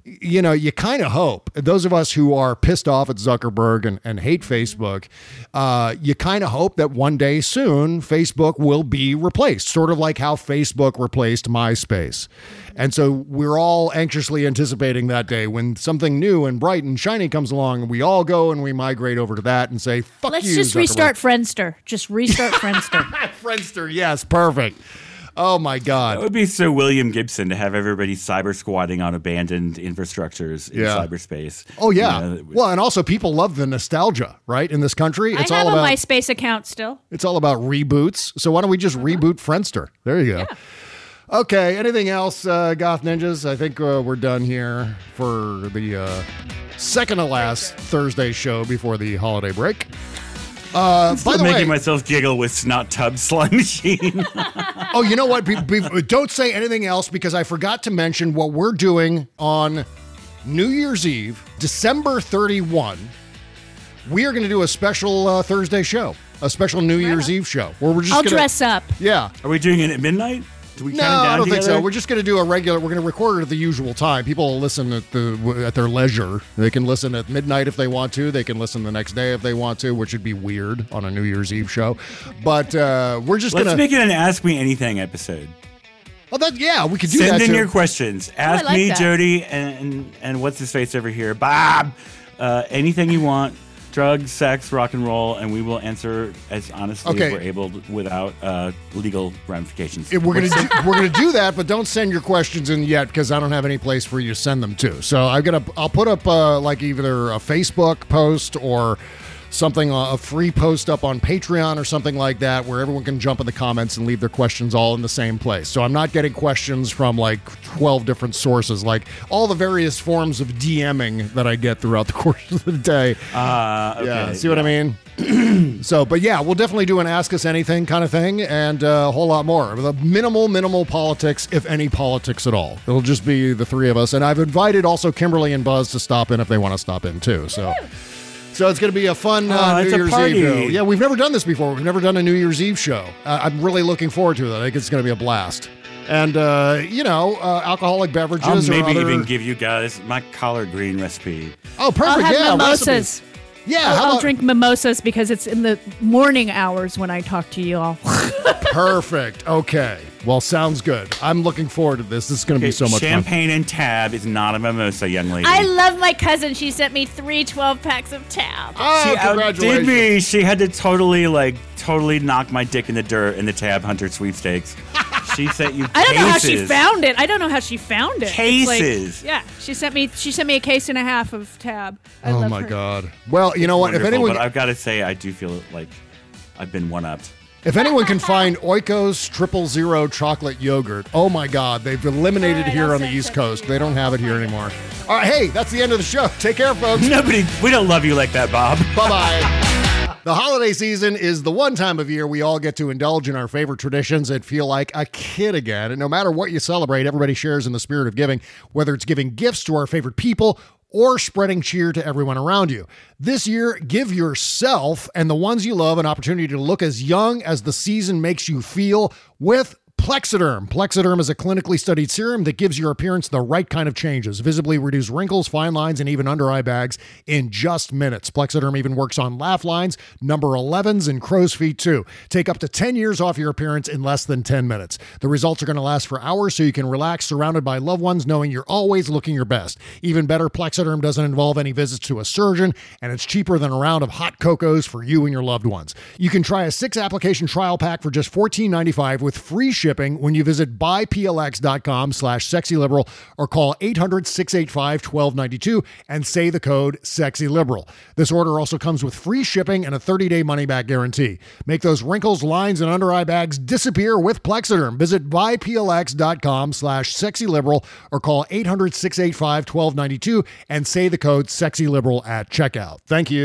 you know, you kind of hope those of us who are pissed off at Zuckerberg and, and hate Facebook, uh, you kind of hope that one day soon Facebook will be replaced, sort of like how Facebook replaced MySpace. And so we're all anxiously anticipating that day when something new and bright and shiny comes along, and we all go and we migrate over to that and say, "Fuck Let's you." just Zuckerberg." restart Friendster. Just restart Friendster. Friendster. Yes, perfect. Oh my God. it would be so William Gibson to have everybody cyber squatting on abandoned infrastructures in Yeah. cyberspace. Oh yeah. You know, well, and also people love the nostalgia, right? In this country, it's I have all a about MySpace account still. it's all about reboots. So why don't we just reboot Friendster? There you go. Okay. Anything else, uh, Goth Ninjas? I think uh, we're done here for the uh, second to last Thursday show before the holiday break. Uh, I'm by the making way, myself giggle with snot tub slime machine. oh, you know what? Be, be, don't say anything else because I forgot to mention what we're doing on New Year's Eve, December 31. We are going to do a special uh, Thursday show, a special New Year's Eve show where we're just I'll gonna, dress up. Yeah. Are we doing it at midnight? Do we No, count down I don't think so. We're just going to do a regular. We're going to record it at the usual time. People will listen at the at their leisure. They can listen at midnight if they want to. They can listen the next day if they want to, which would be weird on a New Year's Eve show. But uh, we're just Let's going to make it an Ask Me Anything episode. Oh, that yeah, we could do Send that in too. your questions. Ask like me, that. Jody, and, and and what's his face over here, Bob. Uh, anything you want. Drugs, sex, rock and roll, and we will answer as honestly Okay. as we're able to, without uh, legal ramifications. If we're gonna do, we're gonna do that, but don't send your questions in yet because I don't have any place for you to send them to. So I'm gonna I'll put up uh, like either a Facebook post or something uh, a free post up on Patreon or something like that where everyone can jump in the comments and leave their questions all in the same place. So I'm not getting questions from like 12 different sources, like all the various forms of DMing that I get throughout the course of the day. Uh, okay. Yeah, see what I mean? so, but yeah, we'll definitely do an ask us anything kind of thing and uh, a whole lot more. With a minimal, minimal politics, if any politics at all. It'll just be the three of us. And I've invited also Kimberly and Buzz to stop in if they want to stop in too. So. So it's going to be a fun uh, Oh, New it's a Year's party. Eve. show. Yeah, we've never done this before. We've never done a New Year's Eve show. Uh, I'm really looking forward to it. I think it's going to be a blast. And uh, you know, uh, alcoholic beverages. I'll or maybe other- even give you guys my collard green recipe. Oh, perfect! I'll have yeah, mimosas. recipes. Yeah, I'll, how I'll about- drink mimosas because it's in the morning hours when I talk to you all. Perfect. Okay. Well, sounds good. I'm looking forward to this. This is going to be so much fun. Champagne and tab is not a mimosa, young lady. I love my cousin. She sent me three 12 packs of tab. Oh, she outdid congratulations. me. She had to totally like totally knock my dick in the dirt in the Tab Hunter sweepstakes. she sent you. I don't know how she found it. I don't know how she found it. It's like- Cases. yeah, she sent me. She sent me a case and a half of tab. I oh love my her. god. Well, you know what? If anyone but I've got to say, I do feel like I've been one upped. If anyone can find Oikos triple zero chocolate yogurt, oh my god, they've eliminated All right, here I'll on the East Coast. They don't have it here anymore. All right, hey, that's the end of the show. Take care, folks. Nobody, we don't love you like that, Bob. Bye bye. The holiday season is the one time of year we all get to indulge in our favorite traditions and feel like a kid again. And no matter what you celebrate, everybody shares in the spirit of giving, whether it's giving gifts to our favorite people or spreading cheer to everyone around you. This year, give yourself and the ones you love an opportunity to look as young as the season makes you feel with Plexiderm. Plexiderm is a clinically studied serum that gives your appearance the right kind of changes, visibly reduce wrinkles, fine lines, and even under eye bags in just minutes. Plexiderm even works on laugh lines, number 11s, and crow's feet too. Take up to 10 years off your appearance in less than 10 minutes. The results are going to last for hours so you can relax surrounded by loved ones knowing you're always looking your best. Even better, Plexiderm doesn't involve any visits to a surgeon, and it's cheaper than a round of hot cocos for you and your loved ones. You can try a six application trial pack for just $14.95 with free shipping when you visit buyplx.com slash sexyliberal or call 800-685-1292 and say the code sexyliberal. This order also comes with free shipping and a 30-day money-back guarantee. Make those wrinkles, lines, and under eye bags disappear with Plexiderm. Visit buyplx.com slash sexyliberal or call 800-685-1292 and say the code sexyliberal at checkout. Thank you.